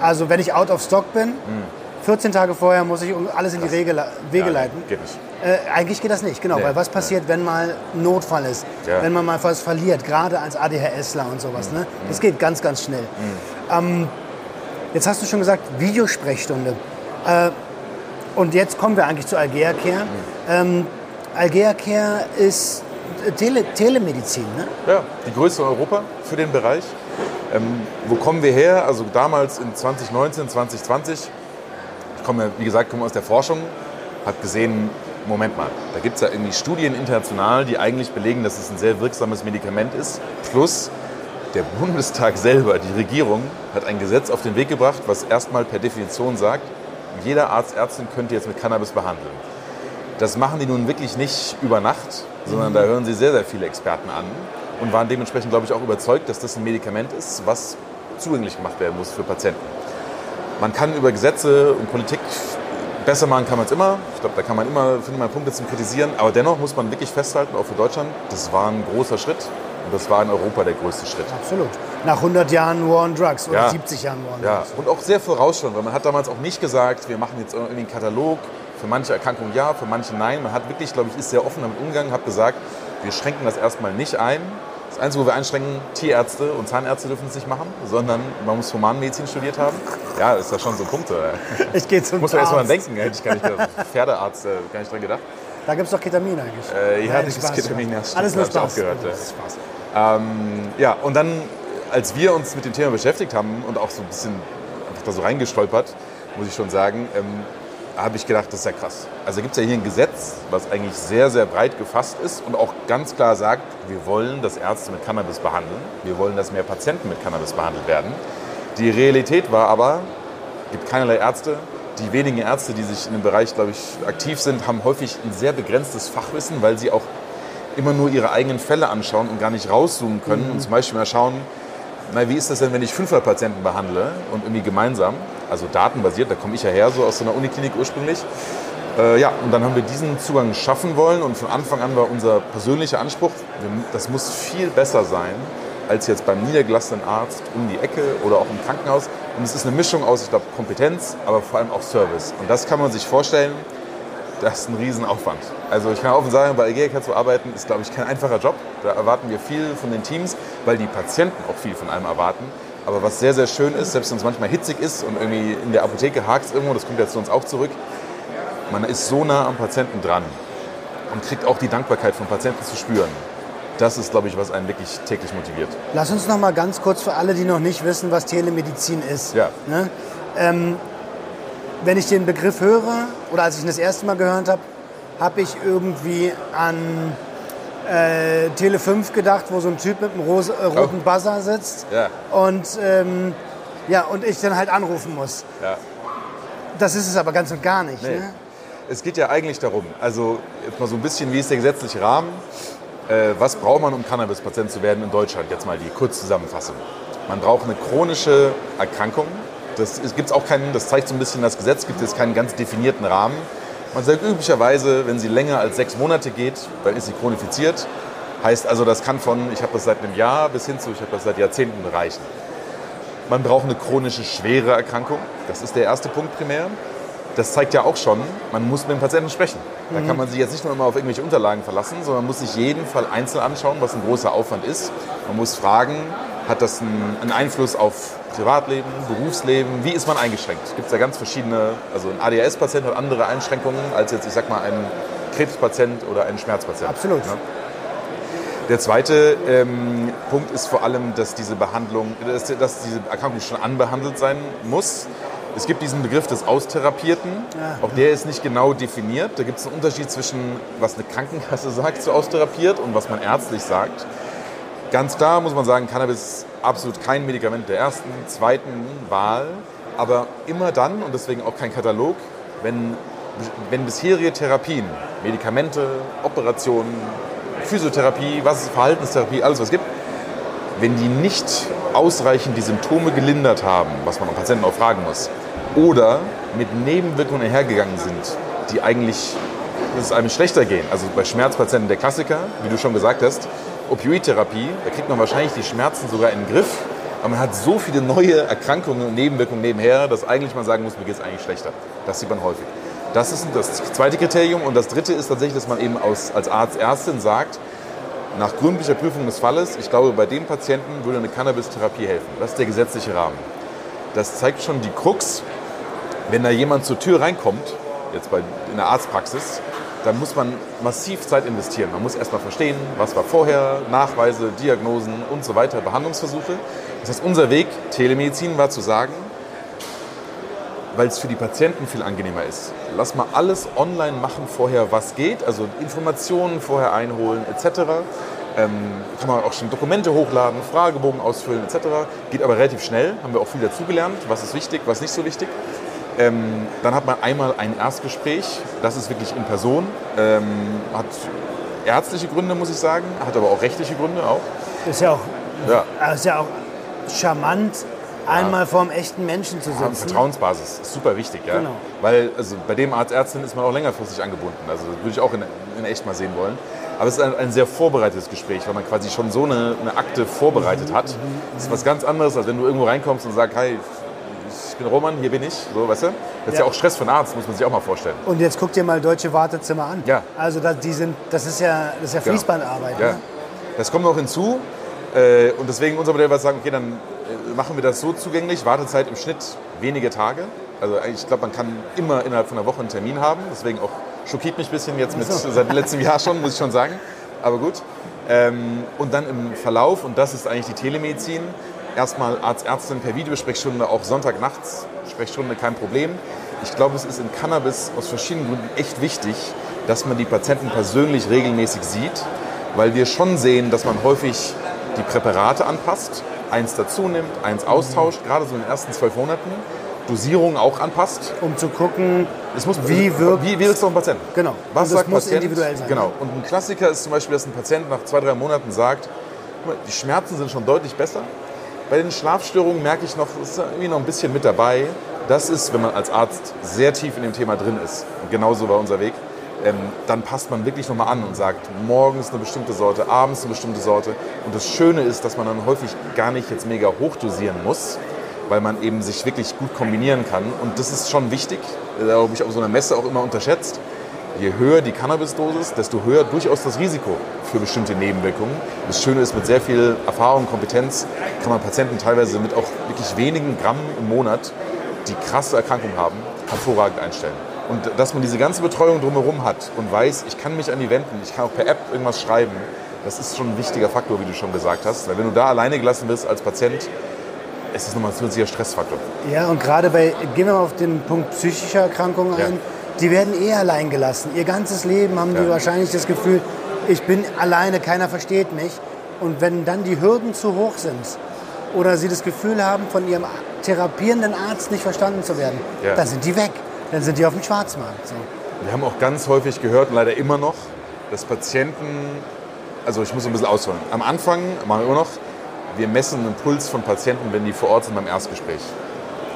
also wenn ich out of stock bin, 14 Tage vorher muss ich alles in die Regel, Wege Ja, leiten. Geht nicht. Äh, eigentlich geht das nicht, genau. Nee, weil was passiert, wenn mal ein Notfall ist? Ja. Wenn man mal was verliert, gerade als ADHSler und sowas. Ne? Das geht ganz, ganz schnell. Ähm, jetzt hast du schon gesagt, Videosprechstunde. Äh, und jetzt kommen wir eigentlich zu Algea Care. Ähm, Algea Care ist Tele Telemedizin. Ne? Ja, die größte in Europa für den Bereich. Ähm, wo kommen wir her? Also damals in 2019, 2020, ich komme, wie gesagt, komme aus der Forschung, habe gesehen, Moment mal, da gibt es ja irgendwie Studien international, die eigentlich belegen, dass es ein sehr wirksames Medikament ist. Plus der Bundestag selber, die Regierung, hat ein Gesetz auf den Weg gebracht, was erstmal per Definition sagt, jeder Arzt, Ärztin könnte jetzt mit Cannabis behandeln. Das machen die nun wirklich nicht über Nacht, sondern da hören sie sehr, sehr viele Experten an und waren dementsprechend, glaube ich, auch überzeugt, dass das ein Medikament ist, was zugänglich gemacht werden muss für Patienten. Man kann über Gesetze und Politik besser machen, kann man es immer. Ich glaube, da kann man immer, findet man Punkte zum Kritisieren. Aber dennoch muss man wirklich festhalten, auch für Deutschland, das war ein großer Schritt. Und das war in Europa der größte Schritt. Absolut. Nach 100 Jahren War on Drugs oder Ja. 70 Jahren War on Ja, Drugs. und auch sehr vorausschauend, weil man hat damals auch nicht gesagt, wir machen jetzt irgendwie einen Katalog. Für manche Erkrankungen ja, für manche nein. Man hat wirklich, glaube ich, ist sehr offen damit umgegangen, hat gesagt, wir schränken das erstmal nicht ein. Das Einzige, wo wir einschränken, Tierärzte und Zahnärzte dürfen es nicht machen, sondern man muss Humanmedizin studiert haben. Ja, ist ja schon so ein Punkt. oder? Ich gehe zum Muss man erst mal denken, hätte ich gar nicht gedacht. Pferdearzt, äh, gar nicht dran gedacht. Da gibt es doch Ketamin eigentlich. Äh, ja, Nein, das Ketamin, ja, stimmt, Alles nur Spaß. gehört, ja. Spaß. Ähm, ja, und dann, als wir uns mit dem Thema beschäftigt haben und auch so ein bisschen einfach da so reingestolpert, muss ich schon sagen, ähm, habe ich gedacht, das ist ja krass. Also gibt es ja hier ein Gesetz, was eigentlich sehr, sehr breit gefasst ist und auch ganz klar sagt, wir wollen, dass Ärzte mit Cannabis behandeln. Wir wollen, dass mehr Patienten mit Cannabis behandelt werden. Die Realität war aber, es gibt keinerlei Ärzte. Die wenigen Ärzte, die sich in dem Bereich, glaube ich, aktiv sind, haben häufig ein sehr begrenztes Fachwissen, weil sie auch immer nur ihre eigenen Fälle anschauen und gar nicht rauszoomen können und zum Beispiel mal schauen, na, wie ist das denn, wenn ich 500 Patienten behandle und irgendwie gemeinsam, also datenbasiert, da komme ich ja her, so aus so einer Uniklinik ursprünglich. Äh, ja, und dann haben wir diesen Zugang schaffen wollen und von Anfang an war unser persönlicher Anspruch, das muss viel besser sein als jetzt beim niedergelassenen Arzt um die Ecke oder auch im Krankenhaus. Und es ist eine Mischung aus, ich glaube, Kompetenz, aber vor allem auch Service. Und das kann man sich vorstellen, das ist ein Riesenaufwand. Also ich kann offen sagen, bei Algerica zu arbeiten, ist, glaube ich, kein einfacher Job. Da erwarten wir viel von den Teams, weil die Patienten auch viel von einem erwarten. Aber was sehr, sehr schön ist, selbst wenn es manchmal hitzig ist und irgendwie in der Apotheke hakt es irgendwo, das kommt jetzt zu uns auch zurück, man ist so nah am Patienten dran und kriegt auch die Dankbarkeit vom Patienten zu spüren. Das ist, glaube ich, was einen wirklich täglich motiviert. Lass uns noch mal ganz kurz für alle, die noch nicht wissen, was Telemedizin ist. Ja. Ne? Ähm, wenn ich den Begriff höre oder als ich ihn das erste Mal gehört habe, habe ich irgendwie an äh, Tele 5 gedacht, wo so ein Typ mit einem rose, äh, roten Buzzer sitzt Ja. und, ähm, ja, und ich dann halt anrufen muss. Ja. Das ist es aber ganz und gar nicht. Nee. Ne? Es geht ja eigentlich darum, also jetzt mal so ein bisschen, wie ist der gesetzliche Rahmen? Äh, was braucht man, um Cannabis-Patient zu werden in Deutschland? Jetzt mal die Kurzzusammenfassung. Man braucht eine chronische Erkrankung. Das gibt es auch keinen, das zeigt so ein bisschen das Gesetz, gibt es keinen ganz definierten Rahmen. Man sagt üblicherweise, wenn sie länger als sechs Monate geht, dann ist sie chronifiziert. Heißt also, das kann von, ich habe das seit einem Jahr bis hin zu, ich habe das seit Jahrzehnten reichen. Man braucht eine chronische schwere Erkrankung. Das ist der erste Punkt primär. Das zeigt ja auch schon, man muss mit dem Patienten sprechen. Da kann man sich jetzt nicht nur immer auf irgendwelche Unterlagen verlassen, sondern man muss sich jeden Fall einzeln anschauen, was ein großer Aufwand ist. Man muss fragen, hat das einen, einen Einfluss auf Privatleben, Berufsleben? Wie ist man eingeschränkt? Es gibt ja ganz verschiedene, also ein ADHS-Patient hat andere Einschränkungen als jetzt, ich sag mal, ein Krebspatient oder ein Schmerzpatient. Absolut. Ja. Der zweite ähm, Punkt ist vor allem, dass diese Behandlung, dass, dass diese Erkrankung schon anbehandelt sein muss. Es gibt diesen Begriff des Austherapierten. Auch der ist nicht genau definiert. Da gibt es einen Unterschied zwischen, was eine Krankenkasse sagt zu austherapiert und was man ärztlich sagt. Ganz klar muss man sagen, Cannabis ist absolut kein Medikament der ersten, zweiten Wahl. aber immer dann, und deswegen auch kein Katalog, wenn, wenn bisherige Therapien, Medikamente, Operationen, Physiotherapie, was ist Verhaltenstherapie, alles was es gibt, wenn die nicht ausreichend die Symptome gelindert haben, was man am Patienten auch fragen muss, oder mit Nebenwirkungen einhergegangen sind, die eigentlich es einem schlechter gehen. Also bei Schmerzpatienten der Klassiker, wie du schon gesagt hast, Opioidtherapie, da kriegt man wahrscheinlich die Schmerzen sogar in den Griff, aber man hat so viele neue Erkrankungen und Nebenwirkungen nebenher, dass eigentlich man sagen muss, mir geht es eigentlich schlechter. Das sieht man häufig. Das ist das zweite Kriterium. Und das dritte ist tatsächlich, dass man eben aus, als Arzt, Ärztin sagt, nach gründlicher Prüfung des Falles, ich glaube, bei dem Patienten würde eine Cannabis-Therapie helfen. Das ist der gesetzliche Rahmen. Das zeigt schon die Krux, wenn da jemand zur Tür reinkommt, jetzt bei, in der Arztpraxis, dann muss man massiv Zeit investieren. Man muss erstmal verstehen, was war vorher, Nachweise, Diagnosen und so weiter, Behandlungsversuche. Das heißt, unser Weg, Telemedizin, war zu sagen, weil es für die Patienten viel angenehmer ist. Lass mal alles online machen vorher, was geht, also Informationen vorher einholen etc. Ähm, kann man auch schon Dokumente hochladen, Fragebogen ausfüllen etc. Geht aber relativ schnell, haben wir auch viel dazugelernt, was ist wichtig, was nicht so wichtig. Ähm, dann hat man einmal ein Erstgespräch, das ist wirklich in Person, ähm, hat ärztliche Gründe, muss ich sagen, hat aber auch rechtliche Gründe auch. Ist ja auch, Ja. ist ja auch charmant, einmal vor einem echten Menschen zu sitzen. Vertrauensbasis, ist super wichtig, ja. Genau. Weil also bei dem Arzt, Ärztin ist man auch längerfristig angebunden. Also das würde ich auch in, in echt mal sehen wollen. Aber es ist ein, ein sehr vorbereitetes Gespräch, weil man quasi schon so eine, eine Akte vorbereitet hat. Das ist was ganz anderes, als wenn du irgendwo reinkommst und sagst, hi, ich bin Roman, hier bin ich. So, weißt du? Das ist ja Ja. auch Stress einen Arzt, muss man sich auch mal vorstellen. Und jetzt guck dir mal deutsche Wartezimmer an. Ja. Also das, die sind, das ist ja, das ist ja Genau. Fließbandarbeit. Ja. Ne? Das kommt noch hinzu. Äh, und deswegen unser Modell war sagen, okay, dann äh, machen wir das so zugänglich. Wartezeit im Schnitt wenige Tage. Also eigentlich, ich glaube, man kann immer innerhalb von einer Woche einen Termin haben. Deswegen auch schockiert mich ein bisschen jetzt mit, seit letztem Jahr schon, muss ich schon sagen. Aber gut. Ähm, und dann im Verlauf, und das ist eigentlich die Telemedizin, erstmal Arzt, Ärztin per Videosprechstunde, auch Sonntagnachts Sprechstunde, kein Problem. Ich glaube, es ist in Cannabis aus verschiedenen Gründen echt wichtig, dass man die Patienten persönlich regelmäßig sieht, weil wir schon sehen, dass man häufig die Präparate anpasst, eins dazu nimmt, eins austauscht, gerade so in den ersten zwölf Monaten, Dosierung auch anpasst. Um zu gucken, muss, Wie wirkt- wie wirkt es auf den Patienten? Genau. Was sagt muss Patient? individuell sein. Genau. Und ein Klassiker ist zum Beispiel, dass ein Patient nach zwei, drei Monaten sagt, "Guck mal, die Schmerzen sind schon deutlich besser. Bei den Schlafstörungen merke ich noch, ist irgendwie noch ein bisschen mit dabei. Das ist, wenn man als Arzt sehr tief in dem Thema drin ist. Und genauso war unser Weg. Ähm, dann passt man wirklich nochmal an und sagt, morgens eine bestimmte Sorte, abends eine bestimmte Sorte. Und das Schöne ist, dass man dann häufig gar nicht jetzt mega hochdosieren muss, weil man eben sich wirklich gut kombinieren kann. Und das ist schon wichtig, äh, glaube ich, auf so einer Messe auch immer unterschätzt. Je höher die Cannabisdosis, desto höher durchaus das Risiko für bestimmte Nebenwirkungen. Das Schöne ist, mit sehr viel Erfahrung, Kompetenz kann man Patienten teilweise mit auch wirklich wenigen Gramm im Monat, die krasse Erkrankungen haben, hervorragend einstellen. Und dass man diese ganze Betreuung drumherum hat und weiß, ich kann mich an die wenden, ich kann auch per App irgendwas schreiben, das ist schon ein wichtiger Faktor, wie du schon gesagt hast. Weil wenn du da alleine gelassen wirst als Patient, ist das nochmal ein zusätzlicher Stressfaktor. Ja, und gerade bei, gehen wir mal auf den Punkt psychischer Erkrankungen Ja. Die werden eh allein gelassen. Ihr ganzes Leben haben die Ja. wahrscheinlich das Gefühl, ich bin alleine, keiner versteht mich. Und wenn dann die Hürden zu hoch sind oder sie das Gefühl haben, von ihrem therapierenden Arzt nicht verstanden zu werden, Ja. dann sind die weg. Dann sind die auf dem Schwarzmarkt. So. Wir haben auch ganz häufig gehört, leider immer noch, dass Patienten, also ich muss ein bisschen ausholen. Am Anfang machen wir immer noch, wir messen einen Puls von Patienten, wenn die vor Ort sind beim Erstgespräch.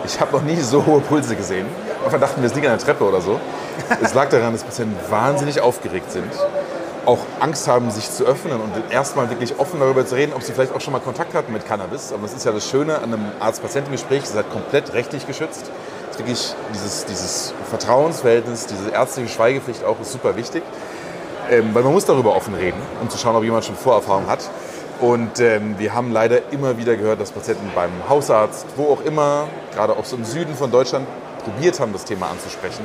Ich habe noch nie so hohe Pulse gesehen. Einfach dachten wir, es liegt an der Treppe oder so. Es lag daran, dass Patienten wahnsinnig aufgeregt sind, auch Angst haben, sich zu öffnen und erstmal wirklich offen darüber zu reden, ob sie vielleicht auch schon mal Kontakt hatten mit Cannabis. Aber das ist ja das Schöne an einem Arzt-Patienten-Gespräch, es ist halt komplett rechtlich geschützt. Es ist wirklich dieses, dieses Vertrauensverhältnis, diese ärztliche Schweigepflicht auch ist super wichtig. Ähm, weil man muss darüber offen reden, um zu schauen, ob jemand schon Vorerfahrung hat. Und ähm, wir haben leider immer wieder gehört, dass Patienten beim Hausarzt, wo auch immer, gerade auch so im Süden von Deutschland, probiert haben, das Thema anzusprechen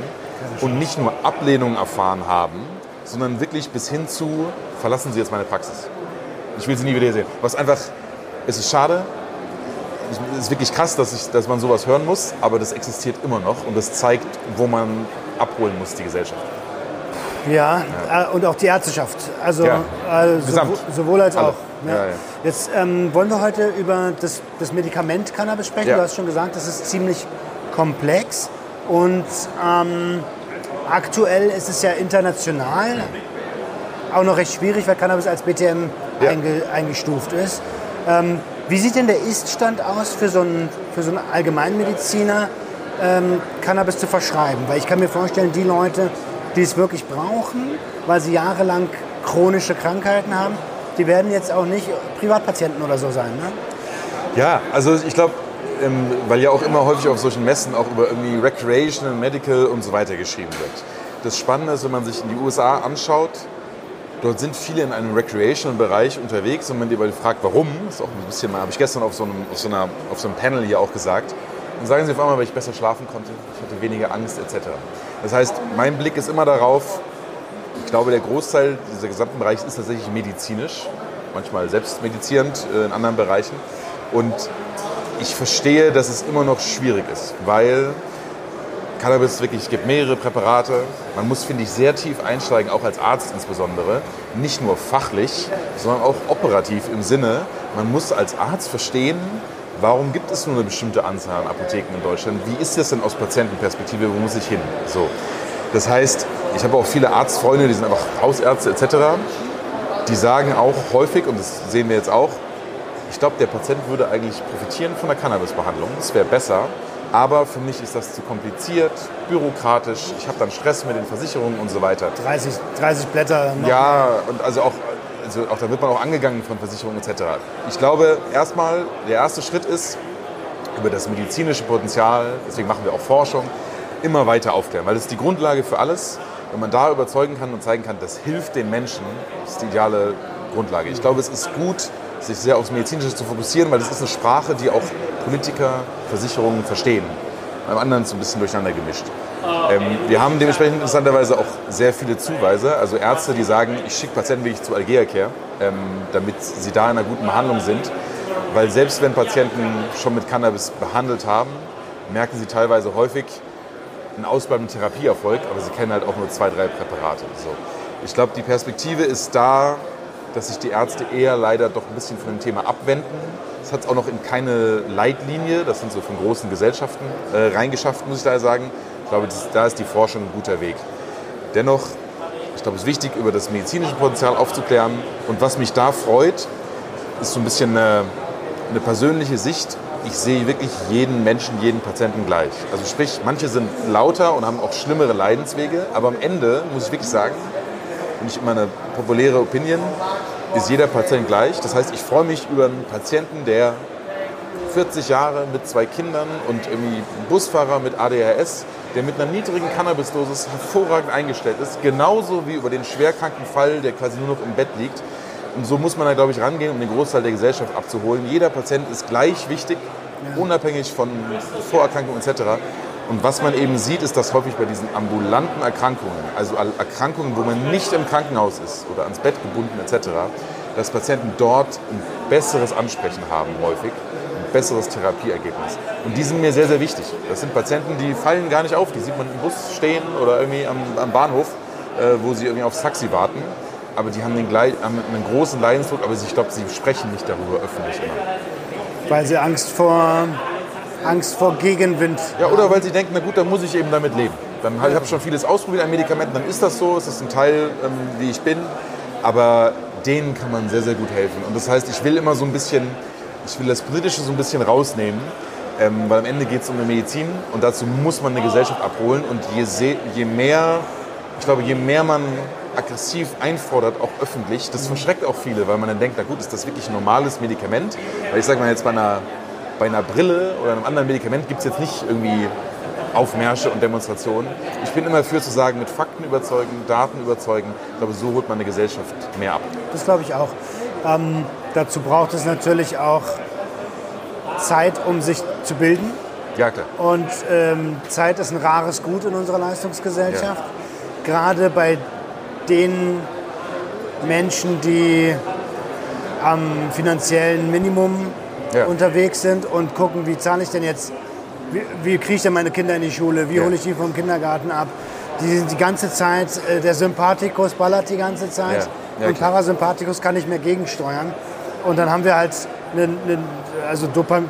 und nicht nur Ablehnung erfahren haben, sondern wirklich bis hin zu, verlassen Sie jetzt meine Praxis. Ich will Sie nie wieder sehen. Was einfach, es ist schade, es ist wirklich krass, dass, ich, dass man sowas hören muss, aber das existiert immer noch und das zeigt, wo man abholen muss, die Gesellschaft. Ja, äh, und auch die Ärzteschaft. Also, Ja. Gesamt. sowohl, sowohl als Alle. auch. ne? Ja, ja. Jetzt ähm, wollen wir heute über das, das Medikament Cannabis sprechen. Ja. Du hast schon gesagt, das ist ziemlich komplex und ähm, aktuell ist es ja international auch noch recht schwierig, weil Cannabis als BTM Ja. einge, eingestuft ist. Ähm, wie sieht denn der Ist-Stand aus für so einen, für so einen Allgemeinmediziner, ähm, Cannabis zu verschreiben? Weil ich kann mir vorstellen, die Leute, die es wirklich brauchen, weil sie jahrelang chronische Krankheiten haben, die werden jetzt auch nicht Privatpatienten oder so sein. Ne? Ja, also ich glaube, ähm, weil ja auch immer häufig auf solchen Messen auch über irgendwie Recreational, Medical und so weiter geschrieben wird. Das Spannende ist, wenn man sich in die USA anschaut, dort sind viele in einem Recreational-Bereich unterwegs und man die fragt, warum, ist auch ein bisschen mal, habe ich gestern auf so, einem, auf, so einer, auf so einem Panel hier auch gesagt, dann sagen sie auf einmal, weil ich besser schlafen konnte, ich hatte weniger Angst etc. Das heißt, mein Blick ist immer darauf, ich glaube, der Großteil dieser gesamten Bereichs ist tatsächlich medizinisch, manchmal selbstmedizierend äh, in anderen Bereichen. Und ich verstehe, dass es immer noch schwierig ist, weil Cannabis wirklich, es gibt mehrere Präparate. Man muss, finde ich, sehr tief einsteigen, auch als Arzt insbesondere. Nicht nur fachlich, sondern auch operativ im Sinne, man muss als Arzt verstehen, warum gibt es nur eine bestimmte Anzahl an Apotheken in Deutschland? Wie ist das denn aus Patientenperspektive? Wo muss ich hin? So. Das heißt, ich habe auch viele Arztfreunde, die sind einfach Hausärzte etc. Die sagen auch häufig, und das sehen wir jetzt auch, ich glaube, der Patient würde eigentlich profitieren von der Cannabisbehandlung. Das wäre besser. Aber für mich ist das zu kompliziert, bürokratisch. Ich habe dann Stress mit den Versicherungen und so weiter. 30, 30 Blätter. Ja, und also auch, also auch da wird man auch angegangen von Versicherungen etc. Ich glaube, erstmal, der erste Schritt ist, über das medizinische Potenzial, deswegen machen wir auch Forschung, immer weiter aufklären. Weil das ist die Grundlage für alles. Wenn man da überzeugen kann und zeigen kann, das hilft den Menschen, das ist die ideale Grundlage. Ich glaube, es ist gut, sich sehr aufs Medizinische zu fokussieren, weil das ist eine Sprache, die auch Politiker, Versicherungen verstehen. Beim anderen ist es ein bisschen durcheinander gemischt. Ähm, wir haben dementsprechend interessanterweise auch sehr viele Zuweise, also Ärzte, die sagen, ich schicke Patienten wirklich zu Algea Care, ähm, damit sie da in einer guten Behandlung sind. Weil selbst wenn Patienten schon mit Cannabis behandelt haben, merken sie teilweise häufig einen ausbleibenden Therapieerfolg, aber sie kennen halt auch nur zwei, drei Präparate. So. Ich glaube, die Perspektive ist da, dass sich die Ärzte eher leider doch ein bisschen von dem Thema abwenden. Es hat es auch noch in keine Leitlinie, das sind so von großen Gesellschaften äh, reingeschafft, muss ich daher sagen. Ich glaube, das, da ist die Forschung ein guter Weg. Dennoch, ich glaube, es ist wichtig, über das medizinische Potenzial aufzuklären. Und was mich da freut, ist so ein bisschen eine, eine persönliche Sicht. Ich sehe wirklich jeden Menschen, jeden Patienten gleich. Also sprich, manche sind lauter und haben auch schlimmere Leidenswege, aber am Ende muss ich wirklich sagen, nicht immer eine populäre Opinion, ist jeder Patient gleich. Das heißt, ich freue mich über einen Patienten, der 40 Jahre mit zwei Kindern und irgendwie Busfahrer mit ADHS, der mit einer niedrigen Cannabisdosis hervorragend eingestellt ist, genauso wie über den schwerkranken Fall, der quasi nur noch im Bett liegt. Und so muss man da, glaube ich, rangehen, um den Großteil der Gesellschaft abzuholen. Jeder Patient ist gleich wichtig, unabhängig von Vorerkrankungen etc. Und was man eben sieht, ist, dass häufig bei diesen ambulanten Erkrankungen, also Erkrankungen, wo man nicht im Krankenhaus ist oder ans Bett gebunden etc., dass Patienten dort ein besseres Ansprechen haben häufig, ein besseres Therapieergebnis. Und die sind mir sehr, sehr wichtig. Das sind Patienten, die fallen gar nicht auf, die sieht man im Bus stehen oder irgendwie am, am Bahnhof, äh, wo sie irgendwie aufs Taxi warten. Aber die haben, den, haben einen großen Leidensdruck, aber ich glaube, sie sprechen nicht darüber öffentlich immer. Weil sie Angst vor, Angst vor Gegenwind Ja, oder weil sie denken, na gut, dann muss ich eben damit leben. Dann habe ich schon vieles ausprobiert an Medikamenten, dann ist das so, es ist ein Teil, ähm, wie ich bin. Aber denen kann man sehr, sehr gut helfen. Und das heißt, ich will immer so ein bisschen, ich will das Politische so ein bisschen rausnehmen, ähm, weil am Ende geht es um eine Medizin und dazu muss man eine Gesellschaft abholen. Und je, je mehr, ich glaube, je mehr man aggressiv einfordert, auch öffentlich, das verschreckt auch viele, weil man dann denkt, na gut, ist das wirklich ein normales Medikament? Weil ich sage mal jetzt bei einer, bei einer Brille oder einem anderen Medikament gibt es jetzt nicht irgendwie Aufmärsche und Demonstrationen. Ich bin immer für zu sagen, mit Fakten überzeugen, Daten überzeugen. Ich glaube, so holt man eine Gesellschaft mehr ab. Das glaube ich auch. Ähm, dazu braucht es natürlich auch Zeit, um sich zu bilden. Ja, klar. Und ähm, Zeit ist ein rares Gut in unserer Leistungsgesellschaft. Gerade bei den Menschen, die am finanziellen Minimum Ja. unterwegs sind und gucken, wie zahle ich denn jetzt, wie, wie kriege ich denn meine Kinder in die Schule, wie Ja. hole ich die vom Kindergarten ab. Die sind die ganze Zeit, äh, der Sympathikus ballert die ganze Zeit Ja. Und klar. Parasympathikus kann nicht mehr gegensteuern. Und dann haben wir halt einen, einen also Dopam,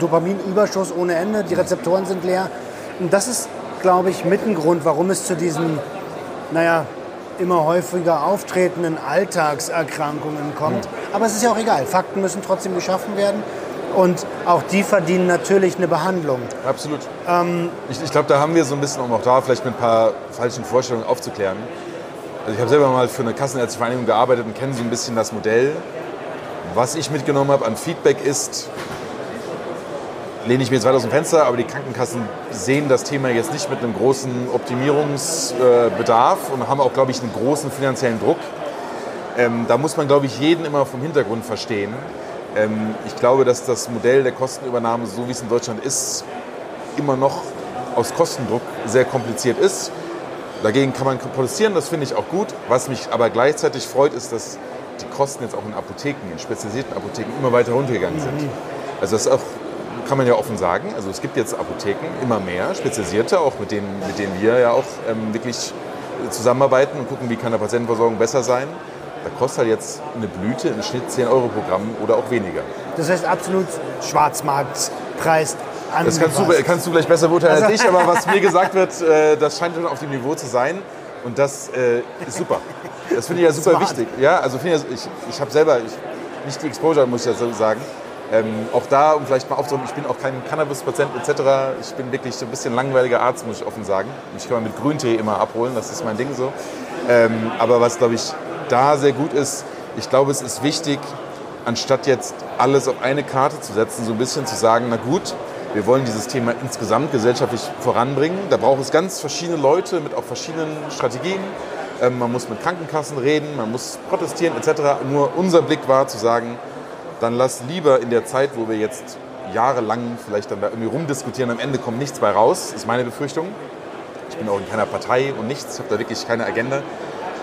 Dopaminüberschuss ohne Ende, die Rezeptoren sind leer. Und das ist, glaube ich, mit ein Grund, warum es zu diesen, naja, immer häufiger auftretenden Alltagserkrankungen kommt. Aber es ist ja auch egal. Fakten müssen trotzdem geschaffen werden. Und auch die verdienen natürlich eine Behandlung. Absolut. ich ich glaube, da haben wir so ein bisschen, um auch da vielleicht mit ein paar falschen Vorstellungen aufzuklären. Also ich habe selber mal für eine Kassenärztliche Vereinigung gearbeitet und kenne so ein bisschen das Modell. Was ich mitgenommen habe an Feedback ist, lehne ich mir jetzt weit aus dem Fenster, aber die Krankenkassen sehen das Thema jetzt nicht mit einem großen Optimierungsbedarf und haben auch, glaube ich, einen großen finanziellen Druck. Ähm, da muss man, glaube ich, jeden immer vom Hintergrund verstehen. Ähm, ich glaube, dass das Modell der Kostenübernahme, so wie es in Deutschland ist, immer noch aus Kostendruck sehr kompliziert ist. Dagegen kann man protestieren, das finde ich auch gut. Was mich aber gleichzeitig freut, ist, dass die Kosten jetzt auch in Apotheken, in spezialisierten Apotheken immer weiter runtergegangen sind. Also das ist auch, kann man ja offen sagen. Also es gibt jetzt Apotheken, immer mehr, spezialisierte, auch mit denen, mit denen wir ja auch ähm, wirklich zusammenarbeiten und gucken, wie kann der Patientenversorgung besser sein. Da kostet halt jetzt eine Blüte im Schnitt 10 Euro pro Gramm oder auch weniger. Das heißt absolut Schwarzmarktpreis Das kannst du, angepasst. kannst du vielleicht besser beurteilen als Also- ich, aber was mir gesagt wird, äh, das scheint schon auf dem Niveau zu sein. Und das äh, ist super. Das finde ich ja super Smart. wichtig. Ja, also ich, ich, ich habe selber ich, nicht die Exposure, muss ich ja so sagen. Ähm, auch da, um vielleicht mal aufzuholen, ich bin auch kein Cannabis-Patient etc. Ich bin wirklich so ein bisschen langweiliger Arzt, muss ich offen sagen. Mich kann mit Grüntee immer abholen, das ist mein Ding so. Ähm, aber was, glaube ich, da sehr gut ist, ich glaube, es ist wichtig, anstatt jetzt alles auf eine Karte zu setzen, so ein bisschen zu sagen, na gut, wir wollen dieses Thema insgesamt gesellschaftlich voranbringen. Da braucht es ganz verschiedene Leute mit auch verschiedenen Strategien. Ähm, man muss mit Krankenkassen reden, man muss protestieren etc. Nur unser Blick war zu sagen, dann lass lieber in der Zeit, wo wir jetzt jahrelang vielleicht dann da irgendwie rumdiskutieren, am Ende kommt nichts bei raus, ist meine Befürchtung. Ich bin auch in keiner Partei und nichts, ich habe da wirklich keine Agenda.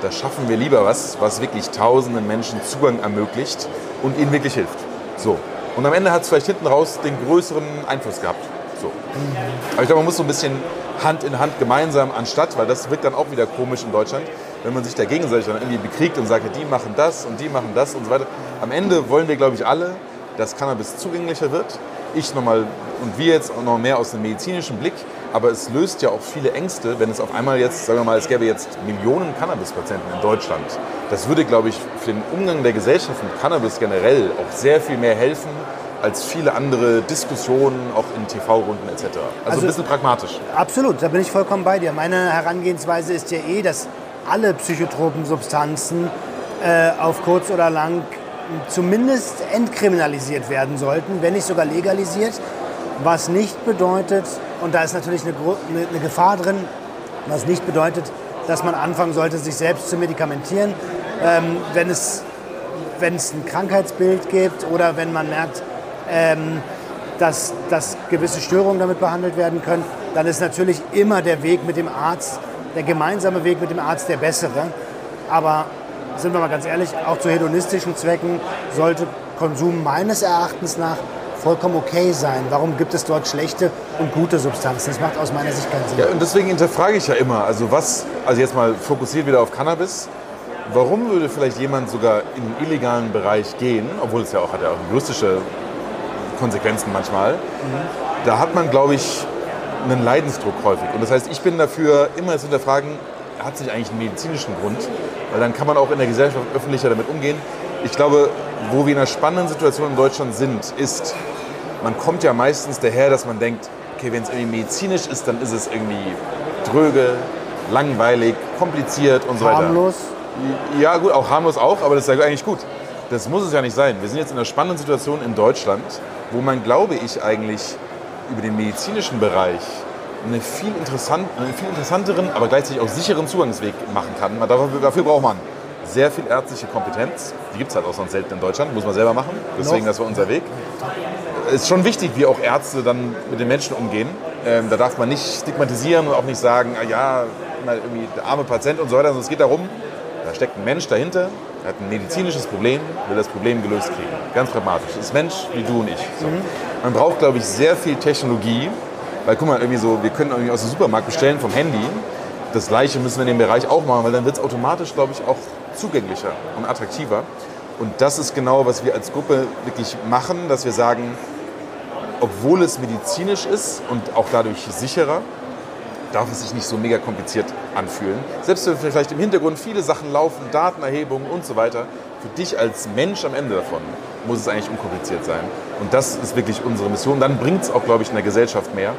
Da schaffen wir lieber was, was wirklich tausenden Menschen Zugang ermöglicht und ihnen wirklich hilft. So. Und am Ende hat es vielleicht hinten raus den größeren Einfluss gehabt. So. Aber ich glaube, man muss so ein bisschen Hand in Hand gemeinsam anstatt, weil das wirkt dann auch wieder komisch in Deutschland, wenn man sich da gegenseitig dann irgendwie bekriegt und sagt, ja, die machen das und die machen das und so weiter. Am Ende wollen wir, glaube ich, alle, dass Cannabis zugänglicher wird. Ich nochmal und wir jetzt auch noch mehr aus dem medizinischen Blick. Aber es löst ja auch viele Ängste, wenn es auf einmal jetzt, sagen wir mal, es gäbe jetzt Millionen Cannabis-Patienten in Deutschland. Das würde, glaube ich, für den Umgang der Gesellschaft mit Cannabis generell auch sehr viel mehr helfen als viele andere Diskussionen, auch in TV-Runden etc. Also, Also- ein bisschen pragmatisch. Absolut, da bin ich vollkommen bei dir. Meine Herangehensweise ist ja eh, dass alle psychotropen Substanzen äh, auf kurz oder lang zumindest entkriminalisiert werden sollten, wenn nicht sogar legalisiert. Was nicht bedeutet, und da ist natürlich eine, eine, eine Gefahr drin, was nicht bedeutet, dass man anfangen sollte, sich selbst zu medikamentieren, ähm, wenn, es, wenn es ein Krankheitsbild gibt oder wenn man merkt, ähm, dass, dass gewisse Störungen damit behandelt werden können, dann ist natürlich immer der Weg mit dem Arzt, der gemeinsame Weg mit dem Arzt der bessere. Aber sind wir mal ganz ehrlich, auch zu hedonistischen Zwecken sollte Konsum meines Erachtens nach vollkommen okay sein. Warum gibt es dort schlechte und gute Substanzen? Das macht aus meiner Sicht keinen Sinn. Ja, und deswegen hinterfrage ich ja immer, also was, also jetzt mal fokussiert wieder auf Cannabis, warum würde vielleicht jemand sogar in den illegalen Bereich gehen, obwohl es ja auch hat ja auch juristische Konsequenzen manchmal, da hat man, glaube ich, einen Leidensdruck häufig. Und das heißt, ich bin dafür, immer zu hinterfragen, hat sich eigentlich einen medizinischen Grund, weil dann kann man auch in der Gesellschaft öffentlicher damit umgehen. Ich glaube, wo wir in einer spannenden Situation in Deutschland sind, ist, man kommt ja meistens daher, dass man denkt, okay, wenn es irgendwie medizinisch ist, dann ist es irgendwie dröge, langweilig, kompliziert und so weiter. Harmlos. Ja, gut, auch harmlos auch, aber das ist ja eigentlich gut. Das muss es ja nicht sein. Wir sind jetzt in einer spannenden Situation in Deutschland, wo man, glaube ich, eigentlich über den medizinischen Bereich eine viel interessant, einen viel interessanteren, aber gleichzeitig auch sicheren Zugangsweg machen kann. Dafür, dafür braucht man sehr viel ärztliche Kompetenz. Die gibt es halt auch sonst selten in Deutschland, muss man selber machen. Deswegen, das war unser Weg. Es ist schon wichtig, wie auch Ärzte dann mit den Menschen umgehen. Ähm, da darf man nicht stigmatisieren und auch nicht sagen, ah ja, irgendwie der arme Patient und so weiter. Sondern es geht darum, da steckt ein Mensch dahinter, hat ein medizinisches Problem, will das Problem gelöst kriegen. Ganz pragmatisch. Das ist Mensch wie du und ich. So. Man braucht, glaube ich, sehr viel Technologie, weil guck mal, irgendwie so, wir können irgendwie aus dem Supermarkt bestellen vom Handy. Das gleiche müssen wir in dem Bereich auch machen, weil dann wird es automatisch, glaube ich, auch zugänglicher und attraktiver. Und das ist genau, was wir als Gruppe wirklich machen, dass wir sagen, obwohl es medizinisch ist und auch dadurch sicherer, darf es sich nicht so mega kompliziert anfühlen. Selbst wenn vielleicht im Hintergrund viele Sachen laufen, Datenerhebungen und so weiter, für dich als Mensch am Ende davon muss es eigentlich unkompliziert sein. Und das ist wirklich unsere Mission. Dann bringt es auch, glaube ich, in der Gesellschaft mehr.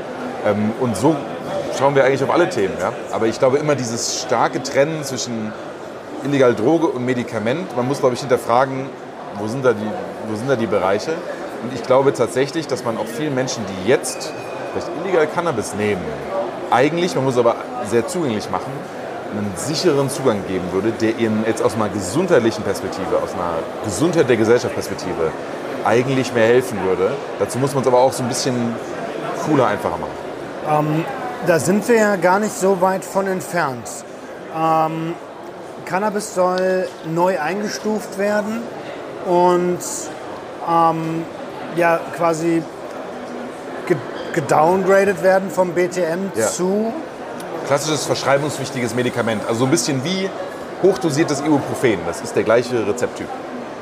Ähm, und so schauen wir eigentlich auf alle Themen. Ja? Aber ich glaube immer dieses starke Trennen zwischen illegal Droge und Medikament, man muss, glaube ich, hinterfragen, wo sind da die, wo sind da die Bereiche? Und ich glaube tatsächlich, dass man auch vielen Menschen, die jetzt vielleicht illegal Cannabis nehmen, eigentlich, man muss aber sehr zugänglich machen, einen sicheren Zugang geben würde, der ihnen jetzt aus einer gesundheitlichen Perspektive, aus einer Gesundheit der Gesellschaft Perspektive eigentlich mehr helfen würde. Dazu muss man es aber auch so ein bisschen cooler, einfacher machen. Ähm, da sind wir ja gar nicht so weit von entfernt. Ähm, Cannabis soll neu eingestuft werden und ähm, ja quasi gedowngradet werden vom BTM ja. zu klassisches verschreibungswichtiges Medikament. Also so ein bisschen wie hochdosiertes Ibuprofen. Das ist der gleiche Rezepttyp.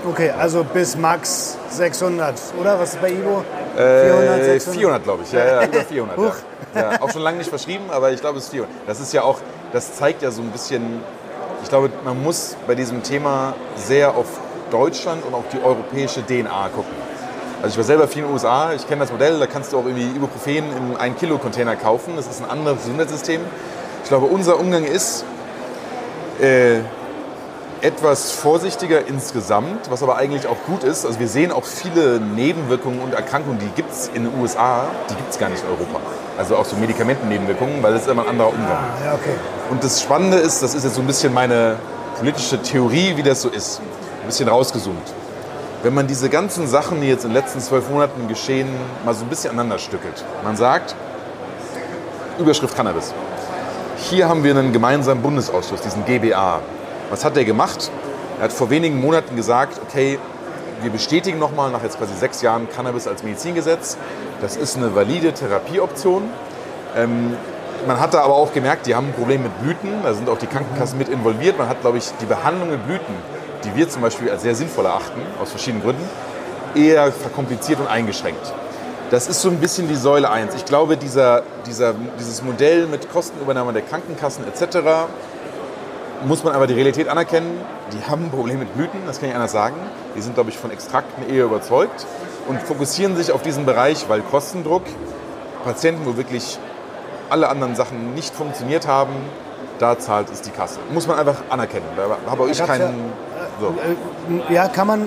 Okay, also bis max 600, oder? Was ist bei Ibu? 400, 600? 400 glaube ich. Ja, ja, über 400. ja. Ja, auch schon lange nicht verschrieben, aber ich glaube, es ist 400. Das ist ja auch, das zeigt ja so ein bisschen, ich glaube, man muss bei diesem Thema sehr auf Deutschland und auf die europäische DNA gucken. Also ich war selber viel in den USA, ich kenne das Modell, da kannst du auch irgendwie Ibuprofen in einen Kilo Container kaufen. Das ist ein anderes Gesundheitssystem. Ich glaube, unser Umgang ist äh, etwas vorsichtiger insgesamt, was aber eigentlich auch gut ist. Also wir sehen auch viele Nebenwirkungen und Erkrankungen, die gibt es in den USA, die gibt es gar nicht in Europa. Also auch so Medikamentennebenwirkungen, weil das ist immer ein anderer Umgang. Ah, ja, okay. Und das Spannende ist, das ist jetzt so ein bisschen meine politische Theorie, wie das so ist. Ein bisschen rausgezoomt wenn man diese ganzen Sachen, die jetzt in den letzten zwölf Monaten geschehen, mal so ein bisschen aneinander stückelt. Man sagt, Überschrift Cannabis. Hier haben wir einen gemeinsamen Bundesausschuss, diesen GBA. Was hat der gemacht? Er hat vor wenigen Monaten gesagt, okay, wir bestätigen nochmal nach jetzt quasi sechs Jahren Cannabis als Medizingesetz. Das ist eine valide Therapieoption. Ähm, man hat da aber auch gemerkt, die haben ein Problem mit Blüten. Da sind auch die Krankenkassen mit involviert. Man hat, glaube ich, die Behandlung mit Blüten die wir zum Beispiel als sehr sinnvoll erachten, aus verschiedenen Gründen, eher verkompliziert und eingeschränkt. Das ist so ein bisschen die Säule 1. Ich glaube, dieser, dieser, dieses Modell mit Kostenübernahme der Krankenkassen etc. muss man aber die Realität anerkennen. Die haben ein Problem mit Blüten, das kann ich anders sagen. Die sind, glaube ich, von Extrakten eher überzeugt und fokussieren sich auf diesen Bereich, weil Kostendruck, Patienten, wo wirklich alle anderen Sachen nicht funktioniert haben, da zahlt es die Kasse. Muss man einfach anerkennen. Da habe ich keinen. So. Äh, ja, kann man,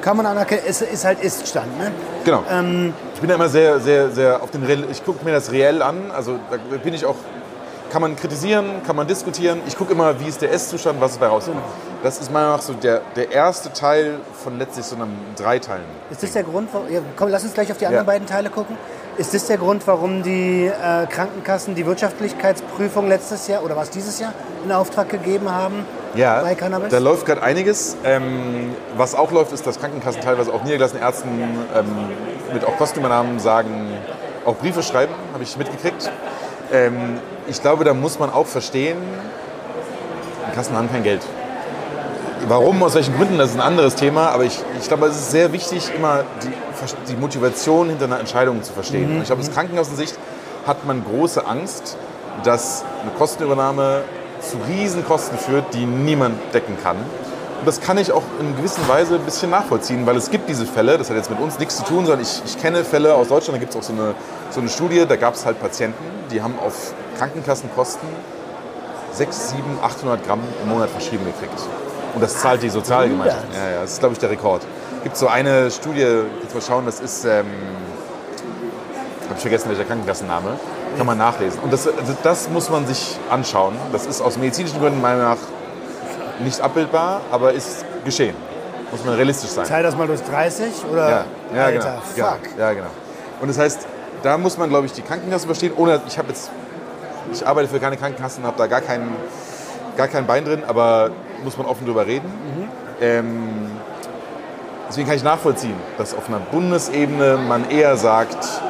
kann man anerkennen. Es ist halt Iststand. Ne? Genau. Ähm, ich bin ja immer sehr, sehr, sehr auf den Reell, Ich gucke mir das reell an. Also da bin ich auch. Kann man kritisieren, kann man diskutieren. Ich gucke immer, wie ist der Ist-Zustand, was ist bei rauskommt. Das ist meiner Meinung nach so der, der erste Teil von letztlich so einem Dreiteilen. Ist das der Grund, warum, ja, komm, lass uns gleich auf die anderen ja. beiden Teile gucken. Ist das der Grund, warum die äh, Krankenkassen die Wirtschaftlichkeitsprüfung letztes Jahr oder was dieses Jahr in Auftrag gegeben haben? Ja, bei Cannabis? da läuft gerade einiges. Ähm, was auch läuft, ist, dass Krankenkassen teilweise auch niedergelassenen Ärzten ähm, mit auch Kostenübernahmen sagen, auch Briefe schreiben, habe ich mitgekriegt. Ähm, ich glaube, da muss man auch verstehen, die Kassen haben kein Geld. Warum, aus welchen Gründen, das ist ein anderes Thema, aber ich, ich glaube, es ist sehr wichtig, immer die, die Motivation hinter einer Entscheidung zu verstehen. Mhm. Ich glaube, aus Krankenkassensicht hat man große Angst, dass eine Kostenübernahme zu Riesenkosten führt, die niemand decken kann. Und das kann ich auch in gewisser Weise ein bisschen nachvollziehen, weil es gibt diese Fälle, das hat jetzt mit uns nichts zu tun, sondern ich, ich kenne Fälle aus Deutschland, da gibt es auch so eine, so eine Studie, da gab es halt Patienten, die haben auf Krankenkassenkosten 6, 7, 800 Gramm im Monat verschrieben gekriegt. Und das zahlt die Sozialgemeinschaft. Ja, ja, das ist, glaube ich, der Rekord. Es gibt so eine Studie, jetzt mal schauen, das ist, ähm, habe ich vergessen, welcher Krankenkassenname, kann man nachlesen. Und das, also das muss man sich anschauen. Das ist aus medizinischen Gründen meiner Meinung nach nicht abbildbar, aber ist geschehen. Muss man realistisch sein. Teil das mal durch 30 oder? Ja, ja Alter, genau. Fuck. Ja, ja, genau. Und das heißt, da muss man, glaube ich, die Krankenkasse verstehen. Ohne, ich habe jetzt, ich arbeite für keine Krankenkassen, habe da gar kein, gar kein Bein drin, aber muss man offen drüber reden. Mhm. Ähm, deswegen kann ich nachvollziehen, dass auf einer Bundesebene man eher sagt,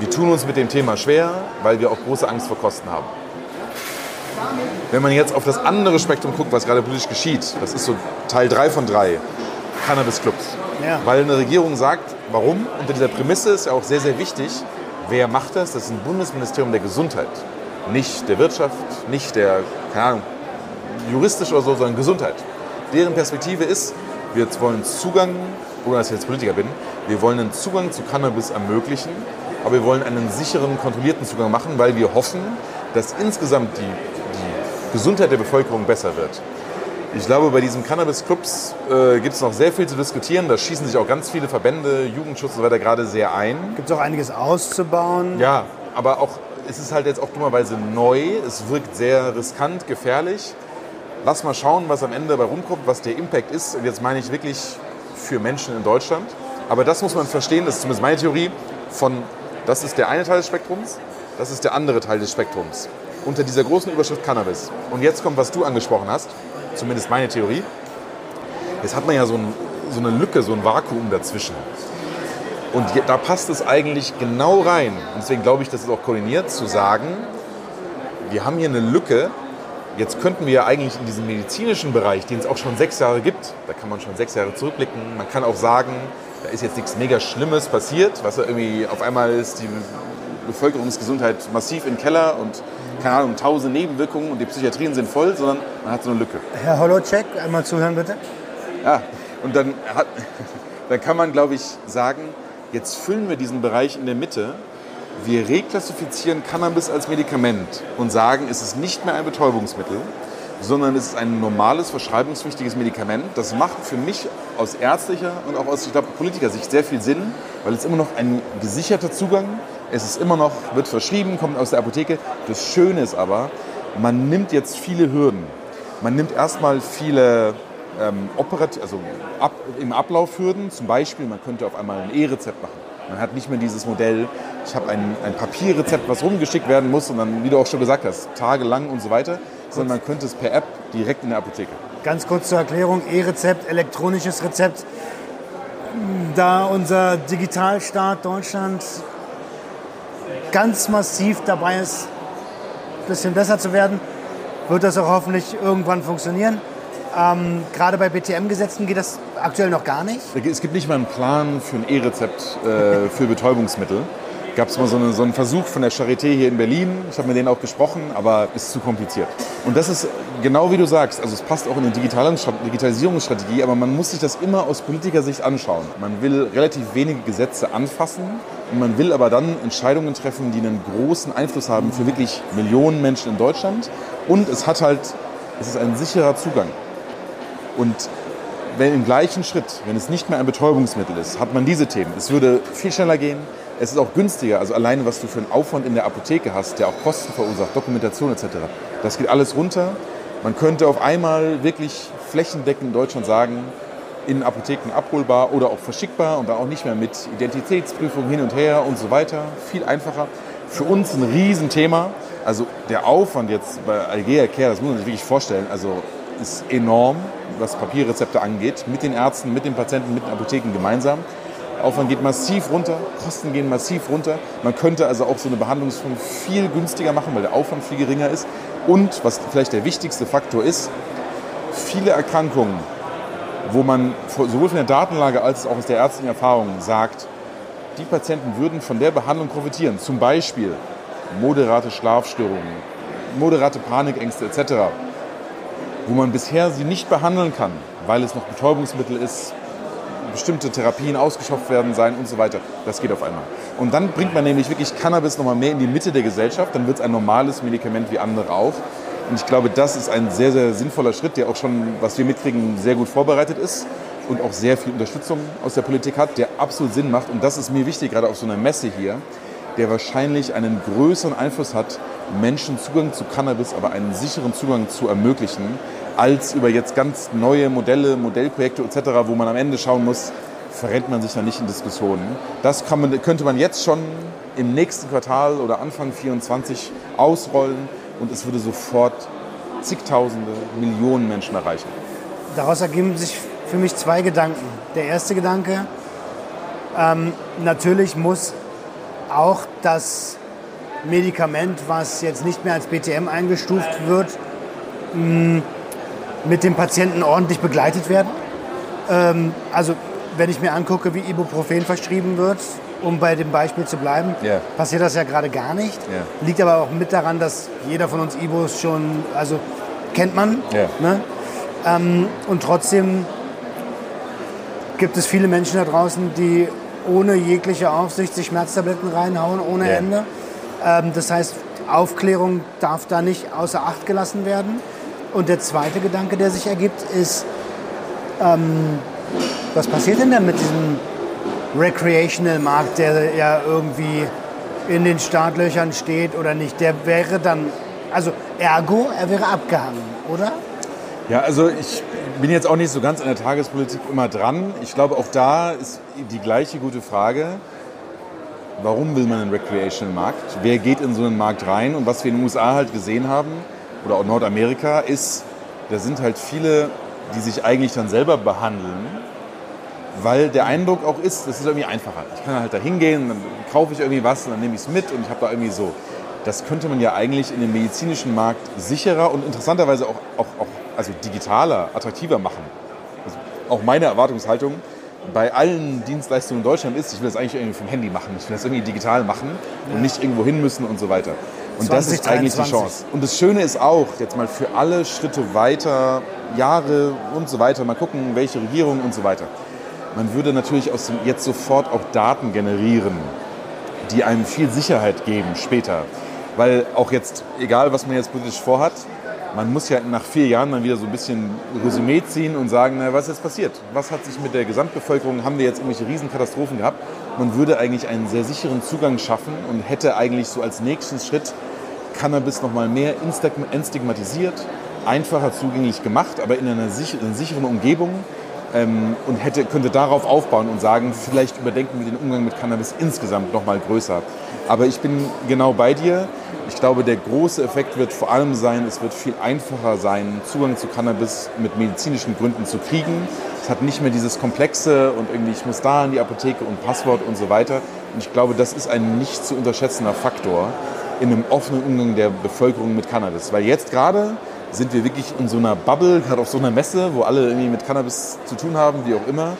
wir tun uns mit dem Thema schwer, weil wir auch große Angst vor Kosten haben. Wenn man jetzt auf das andere Spektrum guckt, was gerade politisch geschieht, das ist so Teil 3 von 3, Cannabis-Clubs. Ja. Weil eine Regierung sagt, warum? Unter dieser Prämisse ist ja auch sehr, sehr wichtig, wer macht das? Das ist ein Bundesministerium der Gesundheit. Nicht der Wirtschaft, nicht der, keine Ahnung, juristisch oder so, sondern Gesundheit. Deren Perspektive ist, wir wollen Zugang, ohne dass ich jetzt Politiker bin, wir wollen einen Zugang zu Cannabis ermöglichen, aber wir wollen einen sicheren, kontrollierten Zugang machen, weil wir hoffen, dass insgesamt die, die Gesundheit der Bevölkerung besser wird. Ich glaube, bei diesen Cannabis-Clubs äh, gibt es noch sehr viel zu diskutieren. Da schießen sich auch ganz viele Verbände, Jugendschutz und so weiter gerade sehr ein. Gibt es auch einiges auszubauen. Ja, aber auch, es ist halt jetzt auch dummerweise neu. Es wirkt sehr riskant, gefährlich. Lass mal schauen, was am Ende dabei rumkommt, was der Impact ist. Und jetzt meine ich wirklich für Menschen in Deutschland. Aber das muss man verstehen, das ist zumindest meine Theorie, von das ist der eine Teil des Spektrums, das ist der andere Teil des Spektrums. Unter dieser großen Überschrift Cannabis. Und jetzt kommt, was du angesprochen hast, zumindest meine Theorie. Jetzt hat man ja so, ein, so eine Lücke, so ein Vakuum dazwischen. Und da passt es eigentlich genau rein. Und deswegen glaube ich, das ist auch koordiniert, zu sagen, wir haben hier eine Lücke. Jetzt könnten wir eigentlich in diesem medizinischen Bereich, den es auch schon sechs Jahre gibt, da kann man schon sechs Jahre zurückblicken. Man kann auch sagen, da ist jetzt nichts mega Schlimmes passiert, was irgendwie auf einmal ist die Bevölkerungsgesundheit massiv im Keller und keine Ahnung, tausend Nebenwirkungen und die Psychiatrien sind voll, sondern man hat so eine Lücke. Herr Holocheck, einmal zuhören bitte. Ja, und dann, hat, dann kann man, glaube ich, sagen, jetzt füllen wir diesen Bereich in der Mitte. Wir reklassifizieren Cannabis als Medikament und sagen, es ist nicht mehr ein Betäubungsmittel, sondern es ist ein normales, verschreibungspflichtiges Medikament. Das macht für mich aus ärztlicher und auch aus ich glaube, Politikersicht sehr viel Sinn, weil es immer noch ein gesicherter Zugang es ist immer noch, wird verschrieben, kommt aus der Apotheke. Das Schöne ist aber, man nimmt jetzt viele Hürden. Man nimmt erstmal viele ähm, operativ, also ab, im Ablauf Hürden. Zum Beispiel, man könnte auf einmal ein E-Rezept machen. Man hat nicht mehr dieses Modell, ich habe ein, ein Papierrezept, was rumgeschickt werden muss und dann, wie du auch schon gesagt hast, tagelang und so weiter, sondern man könnte es per App direkt in der Apotheke. Ganz kurz zur Erklärung, E-Rezept, elektronisches Rezept. Da unser Digitalstaat Deutschland ganz massiv dabei ist, ein bisschen besser zu werden, wird das auch hoffentlich irgendwann funktionieren. Ähm, gerade bei BTM-Gesetzen geht das aktuell noch gar nicht. Es gibt nicht mal einen Plan für ein E-Rezept äh, für Betäubungsmittel. Gab es mal so, eine, so einen Versuch von der Charité hier in Berlin. Ich habe mit denen auch gesprochen, aber ist zu kompliziert. Und das ist genau wie du sagst. Also es passt auch in digitale Digitalisierungsstrategie, aber man muss sich das immer aus Politikersicht anschauen. Man will relativ wenige Gesetze anfassen und man will aber dann Entscheidungen treffen, die einen großen Einfluss haben für wirklich Millionen Menschen in Deutschland. Und es hat halt, es ist ein sicherer Zugang. Und wenn im gleichen Schritt, wenn es nicht mehr ein Betäubungsmittel ist, hat man diese Themen. Es würde viel schneller gehen. Es ist auch günstiger. Also alleine, was du für einen Aufwand in der Apotheke hast, der auch Kosten verursacht, Dokumentation etc. Das geht alles runter. Man könnte auf einmal wirklich flächendeckend in Deutschland sagen, in Apotheken abholbar oder auch verschickbar und dann auch nicht mehr mit Identitätsprüfung hin und her und so weiter. Viel einfacher. Für uns ein Riesenthema. Also der Aufwand jetzt bei Algea Care, das muss man sich wirklich vorstellen, also ist enorm, was Papierrezepte angeht, mit den Ärzten, mit den Patienten, mit den Apotheken gemeinsam. Aufwand geht massiv runter, Kosten gehen massiv runter. Man könnte also auch so eine Behandlungsform viel günstiger machen, weil der Aufwand viel geringer ist. Und was vielleicht der wichtigste Faktor ist, viele Erkrankungen, wo man sowohl von der Datenlage als auch aus der ärztlichen Erfahrung sagt, die Patienten würden von der Behandlung profitieren. Zum Beispiel moderate Schlafstörungen, moderate Panikängste etc., wo man bisher sie nicht behandeln kann, weil es noch Betäubungsmittel ist, bestimmte Therapien ausgeschöpft werden sein und so weiter. Das geht auf einmal. Und dann bringt man nämlich wirklich Cannabis nochmal mehr in die Mitte der Gesellschaft. Dann wird es ein normales Medikament wie andere auch. Und ich glaube, das ist ein sehr, sehr sinnvoller Schritt, der auch schon, was wir mitkriegen, sehr gut vorbereitet ist und auch sehr viel Unterstützung aus der Politik hat, der absolut Sinn macht. Und das ist mir wichtig, gerade auf so einer Messe hier, der wahrscheinlich einen größeren Einfluss hat, Menschen Zugang zu Cannabis, aber einen sicheren Zugang zu ermöglichen, als über jetzt ganz neue Modelle, Modellprojekte etc., wo man am Ende schauen muss, verrennt man sich da nicht in Diskussionen. Das man, könnte man jetzt schon im nächsten Quartal oder Anfang 2024 ausrollen und es würde sofort zigtausende, Millionen Menschen erreichen. Daraus ergeben sich für mich zwei Gedanken. Der erste Gedanke, ähm, natürlich muss auch das Medikament, was jetzt nicht mehr als BTM eingestuft wird, mh, mit dem Patienten ordentlich begleitet werden. Ähm, also wenn ich mir angucke, wie Ibuprofen verschrieben wird, um bei dem Beispiel zu bleiben, Ja. passiert das ja gerade gar nicht. Ja. Liegt aber auch mit daran, dass jeder von uns Ibos schon, also kennt man. Ja. Ne? Ähm, und trotzdem gibt es viele Menschen da draußen, die ohne jegliche Aufsicht sich Schmerztabletten reinhauen, ohne Ja. Ende. Ähm, das heißt, Aufklärung darf da nicht außer Acht gelassen werden. Und der zweite Gedanke, der sich ergibt, ist, ähm, was passiert denn dann mit diesem Recreational-Markt, der ja irgendwie in den Startlöchern steht oder nicht? Der wäre dann, also ergo, er wäre abgehangen, oder? Ja, also ich bin jetzt auch nicht so ganz an der Tagespolitik immer dran. Ich glaube, auch da ist die gleiche gute Frage. Warum will man einen Recreational-Markt? Wer geht in so einen Markt rein? Und was wir in den USA halt gesehen haben, oder auch Nordamerika, ist, da sind halt viele, die sich eigentlich dann selber behandeln, weil der Eindruck auch ist, das ist irgendwie einfacher. Ich kann halt da hingehen, dann kaufe ich irgendwie was und dann nehme ich es mit und ich habe da irgendwie so. Das könnte man ja eigentlich in dem medizinischen Markt sicherer und interessanterweise auch, auch, auch also digitaler, attraktiver machen. Also auch meine Erwartungshaltung bei allen Dienstleistungen in Deutschland ist, ich will das eigentlich irgendwie vom Handy machen, ich will das irgendwie digital machen und nicht irgendwo hin müssen und so weiter. Und das ist eigentlich die 2023. Chance. Und das Schöne ist auch, jetzt mal für alle Schritte weiter, Jahre und so weiter, mal gucken, welche Regierung und so weiter. Man würde natürlich aus dem jetzt sofort auch Daten generieren, die einem viel Sicherheit geben später. Weil auch jetzt, egal was man jetzt politisch vorhat, man muss ja nach vier Jahren dann wieder so ein bisschen Resümee ziehen und sagen, na, was ist passiert? Was hat sich mit der Gesamtbevölkerung, haben wir jetzt irgendwelche Riesenkatastrophen gehabt? Man würde eigentlich einen sehr sicheren Zugang schaffen und hätte eigentlich so als nächsten Schritt Cannabis nochmal mehr entstigmatisiert, einfacher zugänglich gemacht, aber in einer sicheren Umgebung ähm, und hätte, könnte darauf aufbauen und sagen, vielleicht überdenken wir den Umgang mit Cannabis insgesamt noch mal größer. Aber ich bin genau bei dir. Ich glaube, der große Effekt wird vor allem sein, es wird viel einfacher sein, Zugang zu Cannabis mit medizinischen Gründen zu kriegen. Es hat nicht mehr dieses Komplexe und irgendwie, ich muss da in die Apotheke und Passwort und so weiter. Und ich glaube, das ist ein nicht zu unterschätzender Faktor in einem offenen Umgang der Bevölkerung mit Cannabis. Weil jetzt gerade sind wir wirklich in so einer Bubble, gerade auf so einer Messe, wo alle irgendwie mit Cannabis zu tun haben, wie auch immer.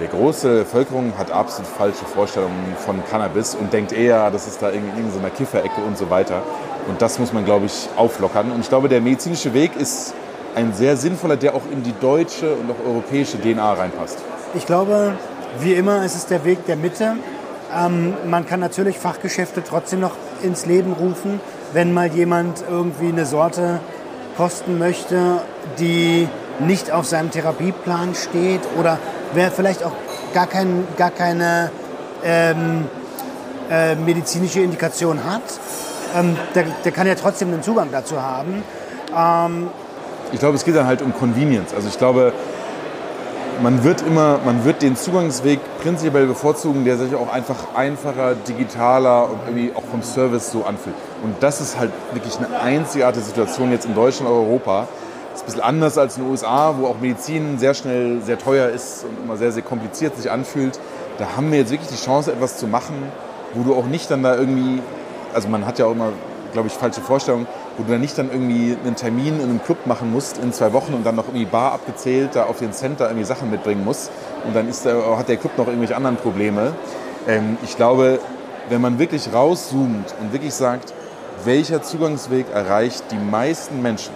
Die große Bevölkerung hat absolut falsche Vorstellungen von Cannabis und denkt eher, das ist da irgendwie in irgendeiner Kifferecke und so weiter. Und das muss man, glaube ich, auflockern. Und ich glaube, der medizinische Weg ist ein sehr sinnvoller, der auch in die deutsche und auch europäische DNA reinpasst. Ich glaube, wie immer ist es der Weg der Mitte. Ähm, man kann natürlich Fachgeschäfte trotzdem noch ins Leben rufen, wenn mal jemand irgendwie eine Sorte kosten möchte, die nicht auf seinem Therapieplan steht oder wer vielleicht auch gar, kein, gar keine ähm, äh, medizinische Indikation hat, ähm, der, der kann ja trotzdem den Zugang dazu haben. Ich glaube, es geht dann halt um Convenience. Also ich glaube, man wird immer, man wird den Zugangsweg prinzipiell bevorzugen, der sich auch einfach einfacher, digitaler und irgendwie auch vom Service so anfühlt. Und das ist halt wirklich eine einzigartige Situation jetzt in Deutschland und Europa. Das ist ein bisschen anders als in den USA, wo auch Medizin sehr schnell sehr teuer ist und immer sehr, sehr kompliziert sich anfühlt. Da haben wir jetzt wirklich die Chance, etwas zu machen, wo du auch nicht dann da irgendwie, also man hat ja auch immer, glaube ich, falsche Vorstellungen, wo du dann nicht dann irgendwie einen Termin in einem Club machen musst in zwei Wochen und dann noch irgendwie bar abgezählt da auf den Center irgendwie Sachen mitbringen musst und dann ist der, hat der Club noch irgendwelche anderen Probleme. Ähm, ich glaube, wenn man wirklich rauszoomt und wirklich sagt, welcher Zugangsweg erreicht die meisten Menschen,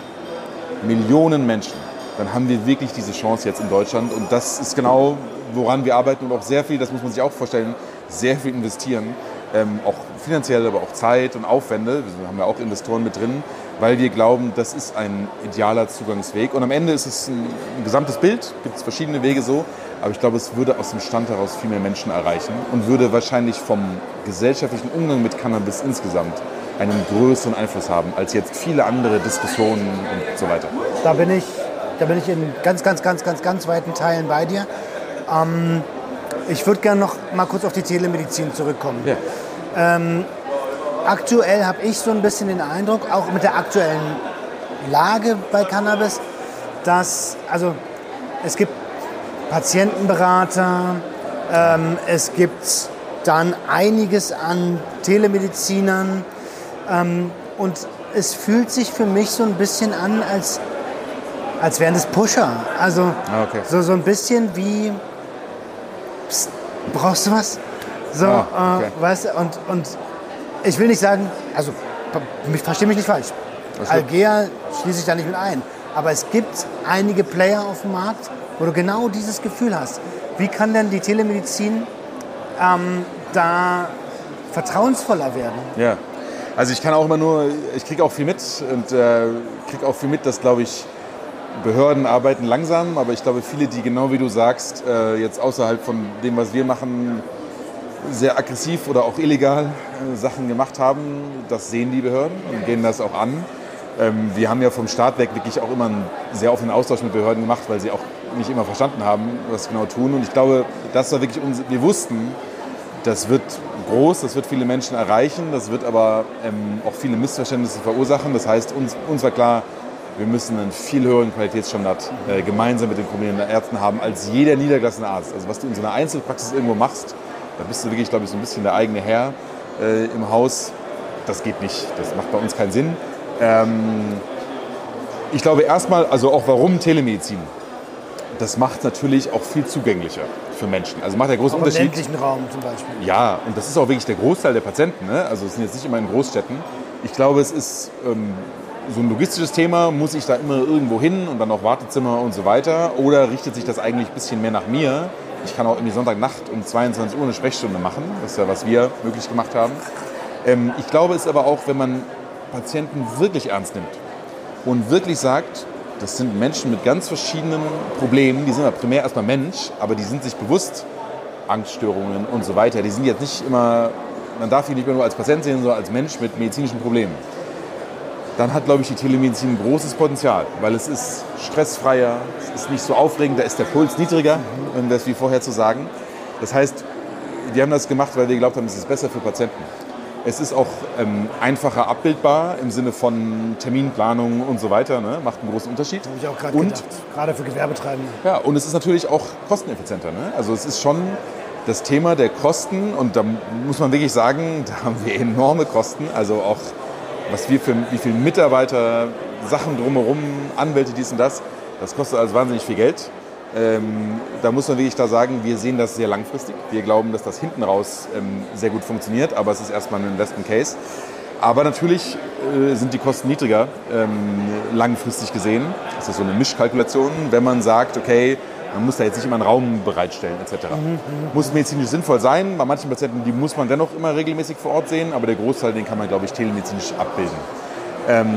Millionen Menschen, dann haben wir wirklich diese Chance jetzt in Deutschland. Und das ist genau, woran wir arbeiten und auch sehr viel, das muss man sich auch vorstellen, sehr viel investieren. Ähm, auch finanziell, aber auch Zeit und Aufwände. Wir haben ja auch Investoren mit drin, weil wir glauben, das ist ein idealer Zugangsweg. Und am Ende ist es ein, ein gesamtes Bild, gibt es verschiedene Wege so. Aber ich glaube, es würde aus dem Stand heraus viel mehr Menschen erreichen und würde wahrscheinlich vom gesellschaftlichen Umgang mit Cannabis insgesamt einen größeren Einfluss haben als jetzt viele andere Diskussionen und so weiter. Da bin ich, da bin ich in ganz, ganz, ganz, ganz, ganz weiten Teilen bei dir. Ähm, ich würde gerne noch mal kurz auf die Telemedizin zurückkommen. Ja. Aktuell habe ich so ein bisschen den Eindruck, auch mit der aktuellen Lage bei Cannabis, dass also es gibt Patientenberater, ähm, es gibt dann einiges an Telemedizinern ähm, und es fühlt sich für mich so ein bisschen an, als als wären das Pusher. Also Ah, okay. so, so ein bisschen wie, Psst, brauchst du was? So, Ah, okay. äh, weißt du, und, und ich will nicht sagen, also mich, verstehe mich nicht falsch. Algea schließe ich da nicht mit ein. Aber es gibt einige Player auf dem Markt, wo du genau dieses Gefühl hast. Wie kann denn die Telemedizin ähm, da vertrauensvoller werden? Ja. Also ich kann auch immer nur, ich kriege auch viel mit und äh, kriege auch viel mit, dass, glaube ich, Behörden arbeiten langsam, aber ich glaube, viele, die genau wie du sagst, äh, jetzt außerhalb von dem, was wir machen, sehr aggressiv oder auch illegal äh, Sachen gemacht haben, das sehen die Behörden und gehen das auch an. Ähm, wir haben ja vom Start weg wirklich auch immer einen sehr offenen Austausch mit Behörden gemacht, weil sie auch nicht immer verstanden haben, was sie genau tun. Und ich glaube, das war wirklich uns, wir wussten, das wird groß, das wird viele Menschen erreichen, das wird aber ähm, auch viele Missverständnisse verursachen. Das heißt, uns, uns war klar, wir müssen einen viel höheren Qualitätsstandard äh, gemeinsam mit den kombinierenden Ärzten haben als jeder niedergelassene Arzt. Also was du in so einer Einzelpraxis irgendwo machst, da bist du wirklich, glaube ich, so ein bisschen der eigene Herr äh, im Haus. Das geht nicht, das macht bei uns keinen Sinn. Ähm, ich glaube erstmal, also auch warum Telemedizin? Das macht natürlich auch viel zugänglicher für Menschen. Also macht der große Auch im Unterschied. ländlichen Raum zum Beispiel. Ja, und das ist auch wirklich der Großteil der Patienten. Ne? Also es sind jetzt nicht immer in Großstädten. Ich glaube, es ist ähm, so ein logistisches Thema. Muss ich da immer irgendwo hin und dann auch Wartezimmer und so weiter? Oder richtet sich das eigentlich ein bisschen mehr nach mir? Ich kann auch irgendwie Sonntagnacht um 22 Uhr eine Sprechstunde machen. Das ist ja, was wir möglich gemacht haben. Ähm, ich glaube, es ist aber auch, wenn man Patienten wirklich ernst nimmt und wirklich sagt, das sind Menschen mit ganz verschiedenen Problemen. Die sind ja primär erstmal Mensch, aber die sind sich bewusst, Angststörungen und so weiter. Die sind jetzt nicht immer, man darf die nicht mehr nur als Patient sehen, sondern als Mensch mit medizinischen Problemen. Dann hat, glaube ich, die Telemedizin ein großes Potenzial, weil es ist stressfreier, es ist nicht so aufregend, da ist der Puls niedriger, um das wie vorher zu sagen. Das heißt, wir haben das gemacht, weil wir geglaubt haben, es ist besser für Patienten. Es ist auch ähm, einfacher abbildbar im Sinne von Terminplanung und so weiter. Ne? Macht einen großen Unterschied. Habe ich auch gerade Und gedacht. Gerade für Gewerbetreibende. ja, und es ist natürlich auch kosteneffizienter. Ne? Also es ist schon das Thema der Kosten und da muss man wirklich sagen, da haben wir enorme Kosten. Also auch was wir für wie viele Mitarbeiter, Sachen drumherum, Anwälte, dies und das, das kostet alles wahnsinnig viel Geld. Ähm, da muss man wirklich da sagen, wir sehen das sehr langfristig. Wir glauben, dass das hinten raus ähm, sehr gut funktioniert, aber es ist erstmal ein Investment Case. Aber natürlich äh, sind die Kosten niedriger, ähm, langfristig gesehen. Das ist so eine Mischkalkulation, wenn man sagt, okay, man muss da jetzt nicht immer einen Raum bereitstellen etc. Muss medizinisch sinnvoll sein. Bei manchen Patienten, die muss man dennoch immer regelmäßig vor Ort sehen, aber der Großteil, den kann man, glaube ich, telemedizinisch abbilden. Ähm,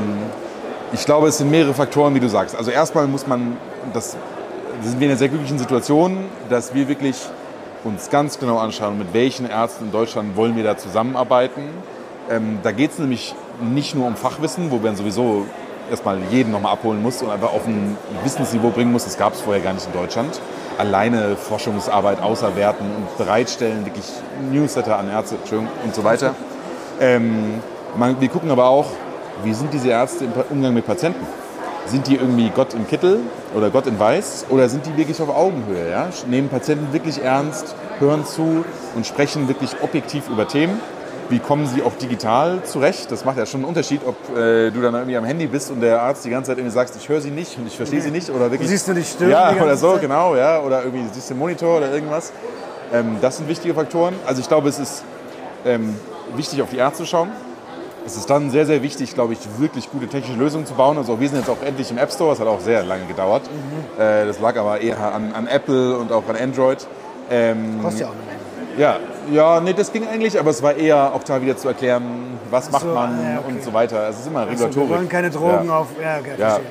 ich glaube, es sind mehrere Faktoren, wie du sagst. Also erstmal muss man, das sind wir in einer sehr glücklichen Situation, dass wir wirklich uns ganz genau anschauen, mit welchen Ärzten in Deutschland wollen wir da zusammenarbeiten. Ähm, da geht es nämlich nicht nur um Fachwissen, wo man sowieso erstmal jeden nochmal abholen muss und einfach auf ein Wissensniveau bringen muss. Das gab es vorher gar nicht in Deutschland. Alleine Forschungsarbeit auswerten und bereitstellen, wirklich Newsletter an Ärzte und so weiter. Ähm, man, wir gucken aber auch, wie sind diese Ärzte im Umgang mit Patienten? Sind die irgendwie Gott im Kittel oder Gott in Weiß oder sind die wirklich auf Augenhöhe? Ja? Nehmen Patienten wirklich ernst, hören zu und sprechen wirklich objektiv über Themen? Wie kommen sie auch digital zurecht? Das macht ja schon einen Unterschied, ob äh, du dann irgendwie am Handy bist und der Arzt die ganze Zeit irgendwie sagst, ich höre sie nicht und ich verstehe sie nicht oder wirklich. Siehst du die Stirn Ja, die oder so, Zeit? genau, ja, oder irgendwie siehst du den Monitor oder irgendwas. Ähm, das sind wichtige Faktoren. Also ich glaube, es ist ähm, wichtig, auf die Ärzte zu schauen. Es ist dann sehr, sehr wichtig, glaube ich, wirklich gute technische Lösungen zu bauen. Also wir sind jetzt auch endlich im App Store, das hat auch sehr lange gedauert. Mhm. Äh, das lag aber eher an, an Apple und auch an Android. Ähm, Kostet ja auch eine Menge. ja, ja, nee, das ging eigentlich, aber es war eher auch da wieder zu erklären, was macht so, man ah, ja, okay. und so weiter. Es ist immer Also, Regulatorik. wir wollen keine Drogen ja. auf. Ja, okay, Ja, verstehe.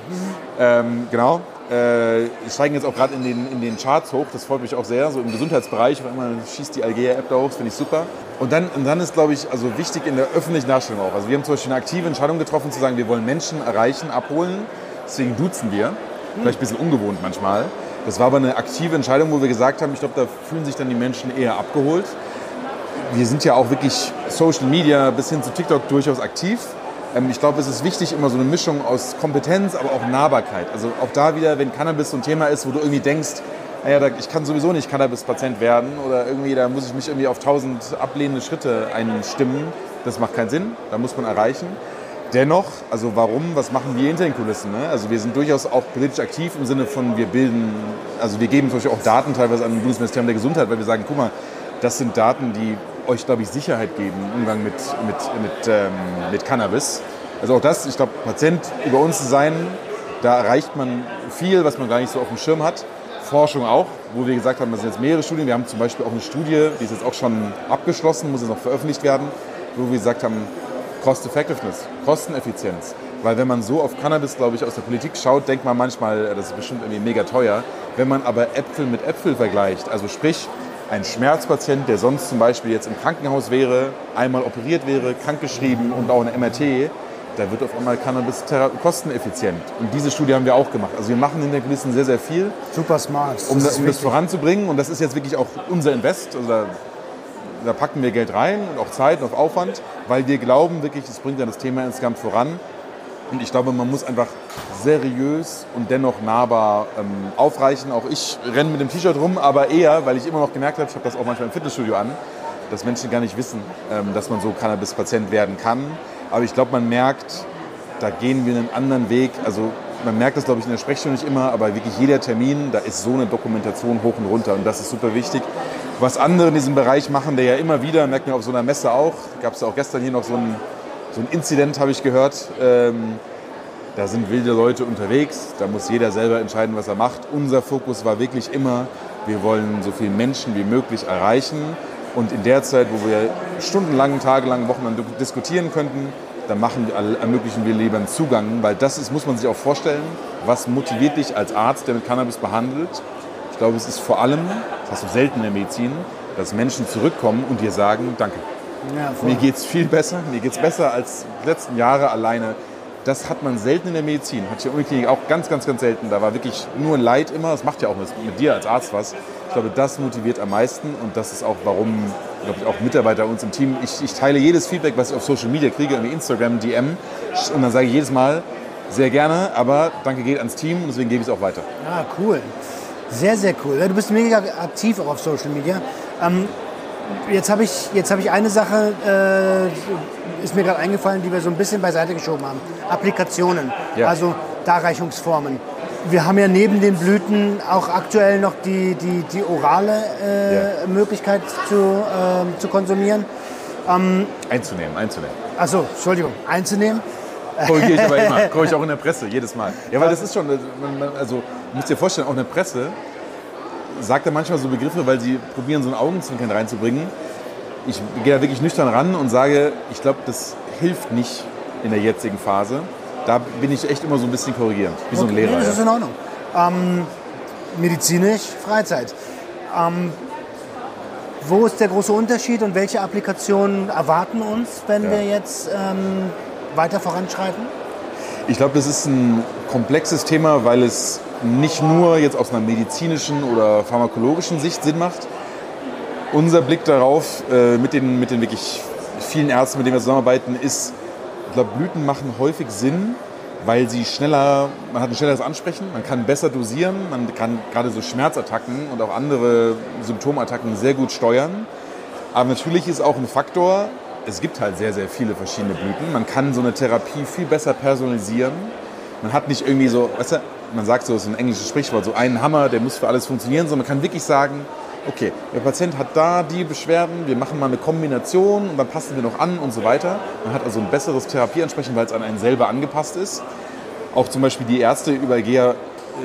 ähm, genau. Äh, wir steigen jetzt auch gerade in den, in den Charts hoch, das freut mich auch sehr. So im Gesundheitsbereich, weil immer schießt die Algea-App da hoch, das finde ich super. Und dann, und dann ist, glaube ich, also wichtig in der öffentlichen Darstellung auch. Also wir haben zum Beispiel eine aktive Entscheidung getroffen, zu sagen, wir wollen Menschen erreichen, abholen. Deswegen duzen wir. Vielleicht ein bisschen ungewohnt manchmal. Das war aber eine aktive Entscheidung, wo wir gesagt haben, ich glaube, da fühlen sich dann die Menschen eher abgeholt. Wir sind ja auch wirklich Social Media bis hin zu TikTok durchaus aktiv. Ähm, Ich glaube, es ist wichtig, immer so eine Mischung aus Kompetenz, aber auch Nahbarkeit. Also auch da wieder, wenn Cannabis so ein Thema ist, wo du irgendwie denkst, naja, da, ich kann sowieso nicht Cannabis-Patient werden oder irgendwie, da muss ich mich irgendwie auf tausend ablehnende Schritte einstimmen. Das macht keinen Sinn, da muss man erreichen. Dennoch, also warum, was machen wir hinter den Kulissen? Ne? Also wir sind durchaus auch politisch aktiv im Sinne von, wir bilden, also wir geben zum Beispiel auch Daten teilweise an das Bundesministerium der Gesundheit, weil wir sagen, guck mal, das sind Daten, die euch, glaube ich, Sicherheit geben im Umgang mit, mit, mit, ähm, mit Cannabis. Also auch das, ich glaube, Patient über uns zu sein, da erreicht man viel, was man gar nicht so auf dem Schirm hat. Forschung auch, wo wir gesagt haben, das sind jetzt mehrere Studien. Wir haben zum Beispiel auch eine Studie, die ist jetzt auch schon abgeschlossen, muss jetzt noch veröffentlicht werden, wo wir gesagt haben, Cost Effectiveness, Kosteneffizienz. Weil wenn man so auf Cannabis, glaube ich, aus der Politik schaut, denkt man manchmal, das ist bestimmt irgendwie mega teuer. Wenn man aber Äpfel mit Äpfel vergleicht, also sprich, ein Schmerzpatient, der sonst zum Beispiel jetzt im Krankenhaus wäre, einmal operiert wäre, krankgeschrieben und auch eine MRT, da wird auf einmal Cannabis kosteneffizient. Und diese Studie haben wir auch gemacht. Also wir machen in der Kulissen sehr, sehr viel. Super smart. Um, das, um das voranzubringen. Und das ist jetzt wirklich auch unser Invest. Also da, da, packen wir Geld rein und auch Zeit und auch Aufwand, weil wir glauben wirklich, es bringt dann das Thema insgesamt voran. Und ich glaube, man muss einfach seriös und dennoch nahbar ähm, aufreichen. Auch ich renne mit dem T-Shirt rum, aber eher, weil ich immer noch gemerkt habe, ich habe das auch manchmal im Fitnessstudio an, dass Menschen gar nicht wissen, ähm, dass man so Cannabis-Patient werden kann. Aber ich glaube, man merkt, da gehen wir einen anderen Weg. Also man merkt das, glaube ich, in der Sprechstunde nicht immer, aber wirklich jeder Termin, da ist so eine Dokumentation hoch und runter und das ist super wichtig. Was andere in diesem Bereich machen, der ja immer wieder, merkt man auf so einer Messe auch, gab es ja auch gestern hier noch so ein, so ein Inzident, habe ich gehört. Ähm, da sind wilde Leute unterwegs, da muss jeder selber entscheiden, was er macht. Unser Fokus war wirklich immer, wir wollen so viele Menschen wie möglich erreichen und in der Zeit, wo wir stundenlang, tagelang, wochenlang diskutieren könnten, dann machen, ermöglichen wir lieber einen Zugang, weil das ist, muss man sich auch vorstellen, was motiviert dich als Arzt, der mit Cannabis behandelt. Ich glaube, es ist vor allem, das hast du selten in der Medizin, dass Menschen zurückkommen und dir sagen, danke. Ja, mir geht es viel besser, mir geht es besser als die letzten Jahre alleine das hat man selten in der Medizin. Hat hier Uniklinik auch ganz, ganz, ganz selten. Da war wirklich nur Leid immer. Das macht ja auch mit, mit dir als Arzt was. Ich glaube, das motiviert am meisten und das ist auch, warum, glaube ich, auch Mitarbeiter uns im Team, ich, ich teile jedes Feedback, was ich auf Social Media kriege, irgendwie Instagram, DM und dann sage ich jedes Mal, sehr gerne, aber danke geht ans Team, deswegen gebe ich es auch weiter. Ja, cool. Sehr, sehr cool. Du bist mega aktiv auch auf Social Media. Ähm, jetzt habe ich, hab ich eine Sache, äh, ist mir gerade eingefallen, die wir so ein bisschen beiseite geschoben haben. Applikationen, ja. also Darreichungsformen. Wir haben ja neben den Blüten auch aktuell noch die, die, die orale äh, ja. Möglichkeit zu, äh, zu konsumieren. Ähm, einzunehmen, einzunehmen. Achso, Entschuldigung, einzunehmen. Korrigiere ich aber immer. Korrigiere ich auch in der Presse, jedes Mal. Ja, weil das ist schon, also, du musst dir vorstellen, auch in der Presse, sagt er manchmal so Begriffe, weil sie probieren, so ein Augenzwinkern reinzubringen. Ich gehe da wirklich nüchtern ran und sage, ich glaube, das hilft nicht in der jetzigen Phase. Da bin ich echt immer so ein bisschen korrigierend, wie okay, so ein Lehrer. Das ist in Ordnung. Ähm, medizinisch, Freizeit. Ähm, wo ist der große Unterschied und welche Applikationen erwarten uns, wenn ja. wir jetzt ähm, weiter voranschreiten? Ich glaube, das ist ein komplexes Thema, weil es nicht nur jetzt aus einer medizinischen oder pharmakologischen Sicht Sinn macht. Unser Blick darauf äh, mit, den, mit den wirklich vielen Ärzten, mit denen wir zusammenarbeiten, ist, ich glaube, Blüten machen häufig Sinn, weil sie schneller, man hat ein schnelleres Ansprechen, man kann besser dosieren, man kann gerade so Schmerzattacken und auch andere Symptomattacken sehr gut steuern. Aber natürlich ist auch ein Faktor, es gibt halt sehr, sehr viele verschiedene Blüten. Man kann so eine Therapie viel besser personalisieren. Man hat nicht irgendwie so, weißt du, man sagt so, das ist ein englisches Sprichwort, so einen Hammer, der muss für alles funktionieren, sondern man kann wirklich sagen, okay, der Patient hat da die Beschwerden, wir machen mal eine Kombination und dann passen wir noch an und so weiter. Man hat also ein besseres Therapieansprechen, weil es an einen selber angepasst ist. Auch zum Beispiel die Ärzte über GEA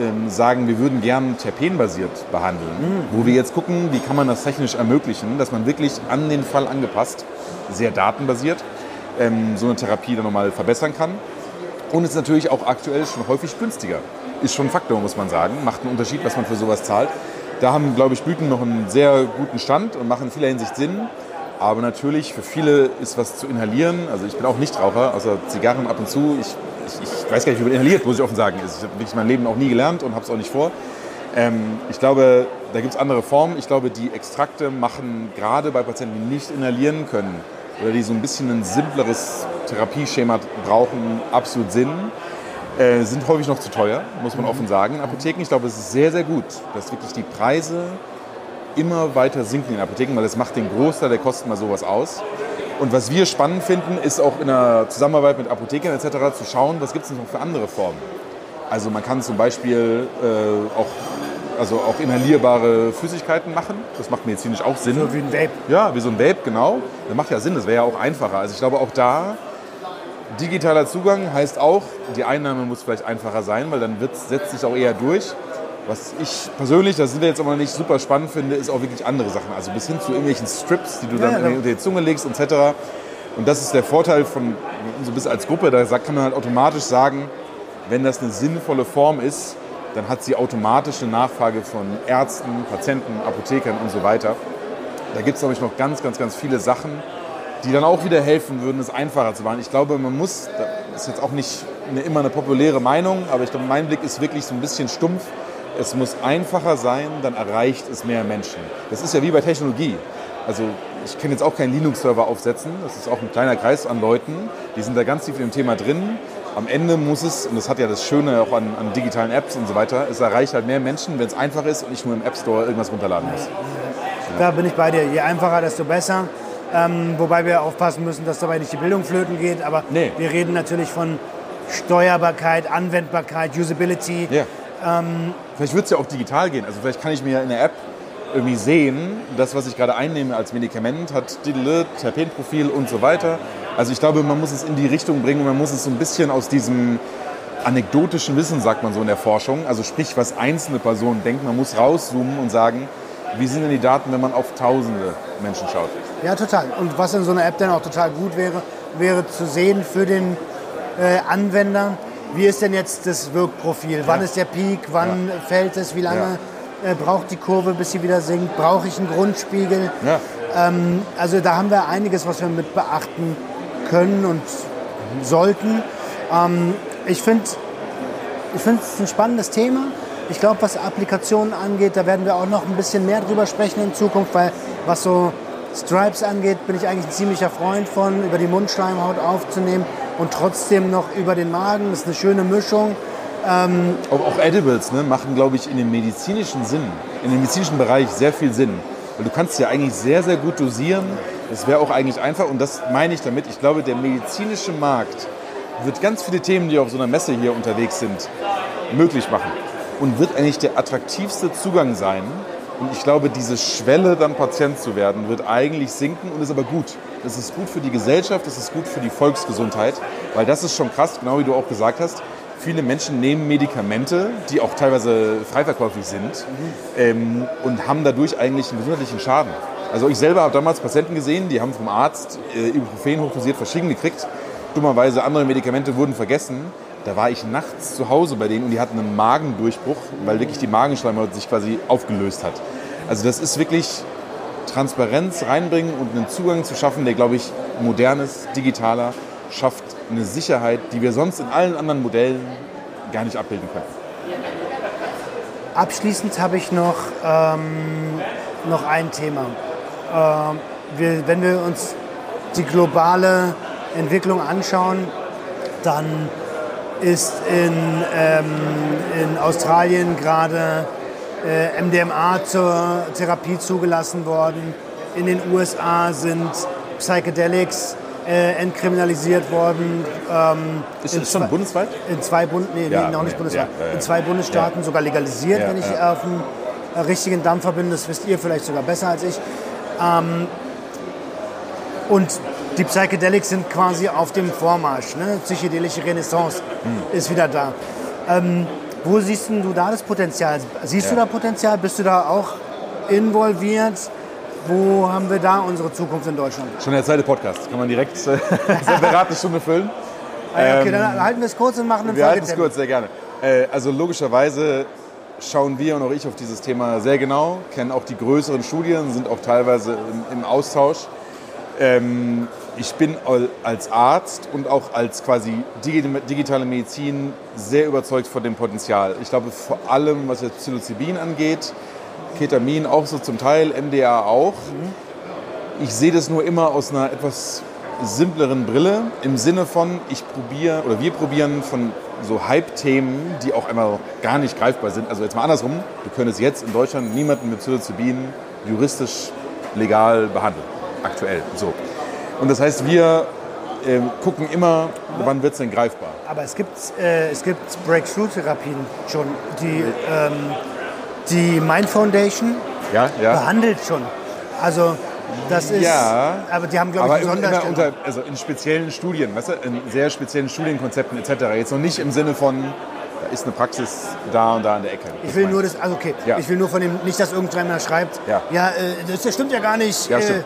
ähm, sagen, wir würden gern terpenbasiert behandeln, mhm. wo wir jetzt gucken, wie kann man das technisch ermöglichen, dass man wirklich an den Fall angepasst, sehr datenbasiert, ähm, so eine Therapie dann nochmal verbessern kann. Und ist natürlich auch aktuell schon häufig günstiger ist schon ein Faktor, muss man sagen. Macht einen Unterschied, was man für sowas zahlt. Da haben, glaube ich, Blüten noch einen sehr guten Stand und machen in vieler Hinsicht Sinn. Aber natürlich, für viele ist was zu inhalieren. Also ich bin auch Nichtraucher, außer Zigarren ab und zu. Ich, ich, ich weiß gar nicht, wie man inhaliert, muss ich offen sagen. Ich habe wirklich mein Leben auch nie gelernt und habe es auch nicht vor. Ähm, ich glaube, da gibt es andere Formen. Ich glaube, die Extrakte machen gerade bei Patienten, die nicht inhalieren können oder die so ein bisschen ein simpleres Therapieschema brauchen, absolut Sinn. Äh, sind häufig noch zu teuer, muss man mhm. offen sagen. Apotheken, ich glaube, es ist sehr, sehr gut, dass wirklich die Preise immer weiter sinken in Apotheken, weil es macht den Großteil der Kosten mal sowas aus. Und was wir spannend finden, ist auch in der Zusammenarbeit mit Apothekern etc. zu schauen, was gibt es noch für andere Formen. Also man kann zum Beispiel äh, auch, also auch inhalierbare Flüssigkeiten machen. Das macht medizinisch auch Sinn. So wie ein Vape. Ja, wie so ein Vape, genau. Das macht ja Sinn, das wäre ja auch einfacher. Also ich glaube auch da, digitaler Zugang heißt auch, die Einnahme muss vielleicht einfacher sein, weil dann wird's, setzt sich auch eher durch. Was ich persönlich, das sind wir jetzt aber nicht super spannend finde, ist auch wirklich andere Sachen. Also bis hin zu irgendwelchen Strips, die du dann Ja, unter die Zunge legst etc. Und das ist der Vorteil von so ein bisschen als Gruppe, da kann man halt automatisch sagen, wenn das eine sinnvolle Form ist, dann hat sie automatisch eine Nachfrage von Ärzten, Patienten, Apothekern und so weiter. Da gibt es, glaube ich, noch ganz, ganz, ganz viele Sachen, die dann auch wieder helfen würden, es einfacher zu machen. Ich glaube, man muss, das ist jetzt auch nicht eine, immer eine populäre Meinung, aber ich glaube, mein Blick ist wirklich so ein bisschen stumpf. Es muss einfacher sein, dann erreicht es mehr Menschen. Das ist ja wie bei Technologie. Also ich kann jetzt auch keinen Linux-Server aufsetzen. Das ist auch ein kleiner Kreis an Leuten, die sind da ganz tief in dem Thema drin. Am Ende muss es, und das hat ja das Schöne auch an, an digitalen Apps und so weiter, es erreicht halt mehr Menschen, wenn es einfach ist und ich nur im App Store irgendwas runterladen muss. Da bin ich bei dir. Je einfacher, desto besser. Ähm, wobei wir aufpassen müssen, dass dabei nicht die Bildung flöten geht. Aber Nee. wir reden natürlich von Steuerbarkeit, Anwendbarkeit, Usability. Ja. vielleicht wird es ja auch digital gehen. Also vielleicht kann ich mir ja in der App irgendwie sehen, das, was ich gerade einnehme als Medikament, hat Terpenprofil und so weiter. Also ich glaube, man muss es in die Richtung bringen und man muss es so ein bisschen aus diesem anekdotischen Wissen, sagt man so in der Forschung, also sprich, was einzelne Personen denken, man muss rauszoomen und sagen, wie sind denn die Daten, wenn man auf tausende Menschen schaut. Ja, total. Und was in so einer App dann auch total gut wäre, wäre zu sehen für den äh, Anwender, wie ist denn jetzt das Wirkprofil? Wann ist der Peak? Wann fällt es? Wie lange äh, braucht die Kurve, bis sie wieder sinkt? Brauche ich einen Grundspiegel? Ja. Ähm, also da haben wir einiges, was wir mit beachten können und sollten. Ähm, ich finde, ich finde es ein spannendes Thema. Ich glaube, was Applikationen angeht, da werden wir auch noch ein bisschen mehr drüber sprechen in Zukunft, weil was so Stripes angeht, bin ich eigentlich ein ziemlicher Freund von, über die Mundschleimhaut aufzunehmen und trotzdem noch über den Magen. Das ist eine schöne Mischung. Auch, auch Edibles ne, machen, glaube ich, in dem medizinischen Sinn, in dem medizinischen Bereich sehr viel Sinn. Weil du kannst ja eigentlich sehr, sehr gut dosieren. Das wäre auch eigentlich einfach und das meine ich damit. Ich glaube, der medizinische Markt wird ganz viele Themen, die auf so einer Messe hier unterwegs sind, möglich machen. Und wird eigentlich der attraktivste Zugang sein. Und ich glaube, diese Schwelle, dann Patient zu werden, wird eigentlich sinken und ist aber gut. Das ist gut für die Gesellschaft, das ist gut für die Volksgesundheit, weil das ist schon krass, genau wie du auch gesagt hast. Viele Menschen nehmen Medikamente, die auch teilweise freiverkäuflich sind, ähm, und haben dadurch eigentlich einen gesundheitlichen Schaden. Also ich selber habe damals Patienten gesehen, die haben vom Arzt äh, Ibuprofen hochdosiert verschrieben gekriegt. Dummerweise andere Medikamente wurden vergessen. Da war ich nachts zu Hause bei denen und die hatten einen Magendurchbruch, weil wirklich die Magenschleimhaut sich quasi aufgelöst hat. Also das ist wirklich Transparenz reinbringen und einen Zugang zu schaffen, der, glaube ich, modernes, digitaler, schafft eine Sicherheit, die wir sonst in allen anderen Modellen gar nicht abbilden können. Abschließend habe ich noch, ähm, noch ein Thema. Ähm, wir, wenn wir uns die globale Entwicklung anschauen, dann ist in, ähm, in Australien gerade äh, MDMA zur Therapie zugelassen worden. In den USA sind Psychedelics äh, entkriminalisiert worden. Ähm, Ist in das schon zwei- bundesweit? in zwei Bund nee, Ja, nee, noch nicht bundesweit. ja, ja. In zwei Bundesstaaten sogar legalisiert, wenn ich auf dem äh, richtigen Dampfer bin. Das wisst ihr vielleicht sogar besser als ich. Ähm, und die Psychedelics sind quasi auf dem Vormarsch. Ne? Psychedelische Renaissance Hm. ist wieder da. Ähm, wo siehst denn du da das Potenzial? Siehst du da Potenzial? Bist du da auch involviert? Wo haben wir da unsere Zukunft in Deutschland? Schon der zweite Podcast. Kann man direkt äh, separate Stunde füllen. Okay, Ähm, dann halten wir es kurz und machen einen Wir halten es kurz, sehr gerne. Äh, also logischerweise schauen wir und auch ich auf dieses Thema sehr genau, kennen auch die größeren Studien, sind auch teilweise im, im Austausch. Ähm, ich bin al- als Arzt und auch als quasi digi- digitale Medizin sehr überzeugt von dem Potenzial. Ich glaube vor allem, was jetzt Psilocybin angeht, Ketamin auch so zum Teil, MDA auch. Ich sehe das nur immer aus einer etwas simpleren Brille im Sinne von, ich probiere oder wir probieren von so Hype-Themen, die auch einmal gar nicht greifbar sind. Also jetzt mal andersrum, wir können es jetzt in Deutschland niemanden mit Psilocybin juristisch legal behandeln. Aktuell. So. Und das heißt, wir ähm, gucken immer, wann wird es denn greifbar. Aber es gibt, äh, gibt Breakthrough-Therapien schon. Die, ähm, die Mind Foundation Ja, ja. behandelt schon. Also das ist, Ja, aber die haben, glaube aber ich, eine immer unter, also in speziellen Studien, weißt du, in sehr speziellen Studienkonzepten etc. Jetzt noch nicht im Sinne von, da ist eine Praxis da und da an der Ecke. Ich will nur das, also okay, Ja. ich will nur von dem, nicht, dass irgendjemand schreibt, Ja. ja, äh, das, stimmt ja gar nicht, Ja, äh,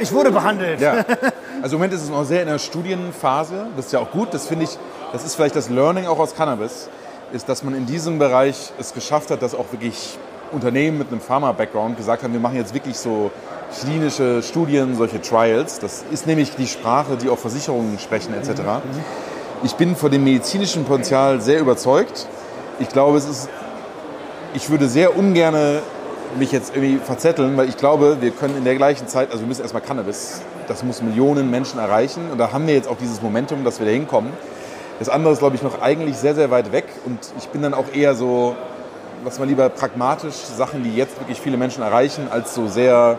ich wurde behandelt. Ja. Also im Moment ist es noch sehr in der Studienphase. Das ist ja auch gut. Das finde ich, das ist vielleicht das Learning auch aus Cannabis, ist, dass man in diesem Bereich es geschafft hat, dass auch wirklich Unternehmen mit einem Pharma-Background gesagt haben, wir machen jetzt wirklich so klinische Studien, solche Trials. Das ist nämlich die Sprache, die auch Versicherungen sprechen etc. Ich bin von dem medizinischen Potenzial sehr überzeugt. Ich glaube, es ist ich würde sehr ungern mich jetzt irgendwie verzetteln, weil ich glaube, wir können in der gleichen Zeit, also wir müssen erstmal Cannabis, das muss Millionen Menschen erreichen und da haben wir jetzt auch dieses Momentum, dass wir da hinkommen. Das andere ist, glaube ich, noch eigentlich sehr, sehr weit weg und ich bin dann auch eher so, was mal lieber pragmatisch, Sachen, die jetzt wirklich viele Menschen erreichen, als so sehr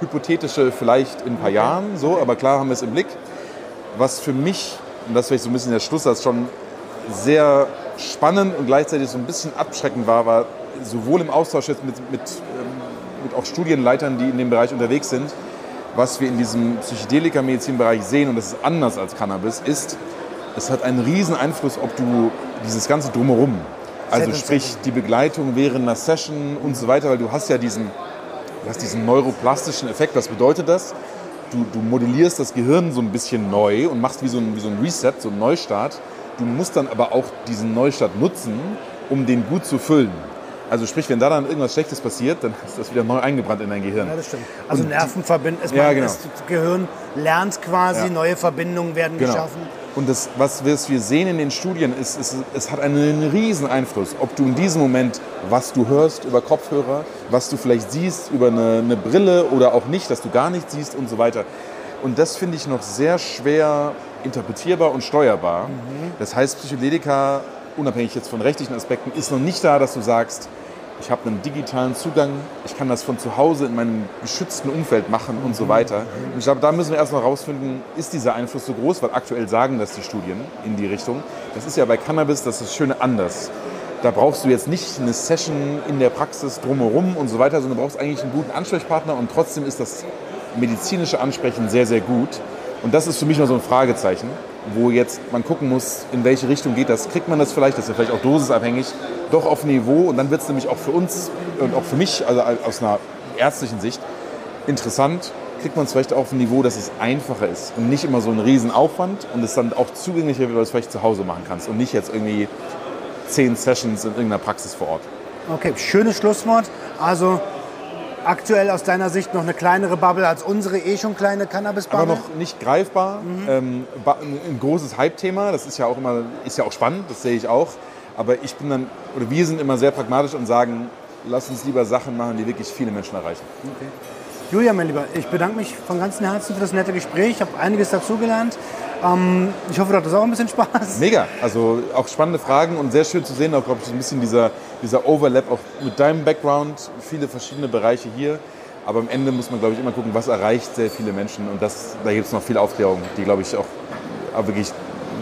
hypothetische vielleicht in ein paar Jahren, so, aber klar haben wir es im Blick. Was für mich, und das vielleicht so ein bisschen der Schlusssatz, schon sehr spannend und gleichzeitig so ein bisschen abschreckend war, war sowohl im Austausch jetzt mit, mit, ähm, mit auch Studienleitern, die in dem Bereich unterwegs sind, was wir in diesem Psychedelika-Medizin-Bereich sehen, und das ist anders als Cannabis, ist, es hat einen riesen Einfluss, ob du dieses ganze Drumherum, also sprich die Begleitung während einer Session und so weiter, weil du hast ja diesen, du hast diesen neuroplastischen Effekt. Was bedeutet das? Du, du modellierst das Gehirn so ein bisschen neu und machst wie so, ein, wie so ein Reset, so einen Neustart. Du musst dann aber auch diesen Neustart nutzen, um den gut zu füllen. Also sprich, wenn da dann irgendwas Schlechtes passiert, dann ist das wieder neu eingebrannt in dein Gehirn. Ja, das stimmt. Also es Ja, genau. das Gehirn lernt quasi, Ja. neue Verbindungen werden Genau. geschaffen. Und das, was wir sehen in den Studien, ist, ist, es hat einen riesen Einfluss, ob du in diesem Moment, was du hörst über Kopfhörer, was du vielleicht siehst über eine, eine Brille oder auch nicht, dass du gar nichts siehst und so weiter. Und das finde ich noch sehr schwer interpretierbar und steuerbar. Das heißt, Psychedelika, unabhängig jetzt von rechtlichen Aspekten, ist noch nicht da, dass du sagst, ich habe einen digitalen Zugang, ich kann das von zu Hause in meinem geschützten Umfeld machen und so weiter. Und ich glaube, da müssen wir erst mal rausfinden, ist dieser Einfluss so groß, weil aktuell sagen das die Studien in die Richtung. Das ist ja bei Cannabis das, ist das Schöne anders. Da brauchst du jetzt nicht eine Session in der Praxis drumherum und so weiter, sondern du brauchst eigentlich einen guten Ansprechpartner und trotzdem ist das medizinische Ansprechen sehr, sehr gut. Und das ist für mich noch so ein Fragezeichen, wo jetzt man gucken muss, in welche Richtung geht das. Kriegt man das vielleicht, das ist ja vielleicht auch dosisabhängig, doch auf Niveau. Und dann wird es nämlich auch für uns und auch für mich, also aus einer ärztlichen Sicht, interessant. Kriegt man es vielleicht auf ein Niveau, dass es einfacher ist und nicht immer so ein Riesenaufwand und es dann auch zugänglicher wird, weil du es vielleicht zu Hause machen kannst und nicht jetzt irgendwie zehn Sessions in irgendeiner Praxis vor Ort. Okay, schönes Schlusswort. Also aktuell aus deiner Sicht noch eine kleinere Bubble als unsere eh schon kleine aber Cannabis-Bubble? noch nicht greifbar. Ähm, ba- ein großes Hype-Thema, das ist ja auch immer, ist ja auch spannend, das sehe ich auch. Aber ich bin dann, oder wir sind immer sehr pragmatisch und sagen, lass uns lieber Sachen machen, die wirklich viele Menschen erreichen. Julia, mein Lieber, ich bedanke mich von ganzem Herzen für das nette Gespräch. Ich habe einiges dazugelernt. Ähm, ich hoffe, du hattest auch ein bisschen Spaß. Mega, also auch spannende Fragen und sehr schön zu sehen, auch glaube ich ein bisschen dieser, dieser Overlap auch mit deinem Background, viele verschiedene Bereiche hier. Aber am Ende muss man, glaube ich, immer gucken, was erreicht sehr viele Menschen und das, da gibt es noch viel Aufklärung, die, glaube ich, auch, wirklich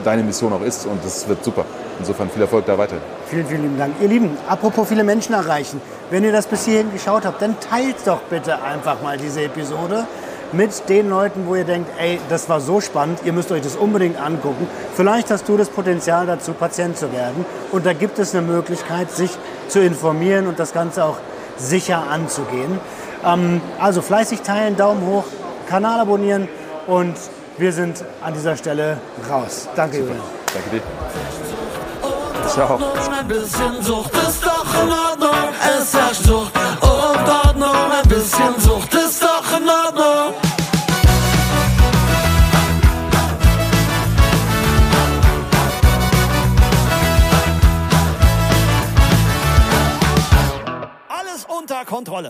deine Mission auch ist und das wird super. Insofern viel Erfolg da weiter. Vielen, vielen lieben Dank. Ihr Lieben, apropos viele Menschen erreichen. Wenn ihr das bis hierhin geschaut habt, dann teilt doch bitte einfach mal diese Episode mit den Leuten, wo ihr denkt, ey, das war so spannend, ihr müsst euch das unbedingt angucken. Vielleicht hast du das Potenzial dazu, Patient zu werden. Und da gibt es eine Möglichkeit, sich zu informieren und das Ganze auch sicher anzugehen. Ähm, also fleißig teilen, Daumen hoch, Kanal abonnieren und wir sind an dieser Stelle raus. Danke, Julian. Danke dir. Ciao. Ein bisschen Sucht ist doch in Ordnung. Es herrscht Sucht und Ordnung. Ein bisschen Sucht ist Alles unter Kontrolle.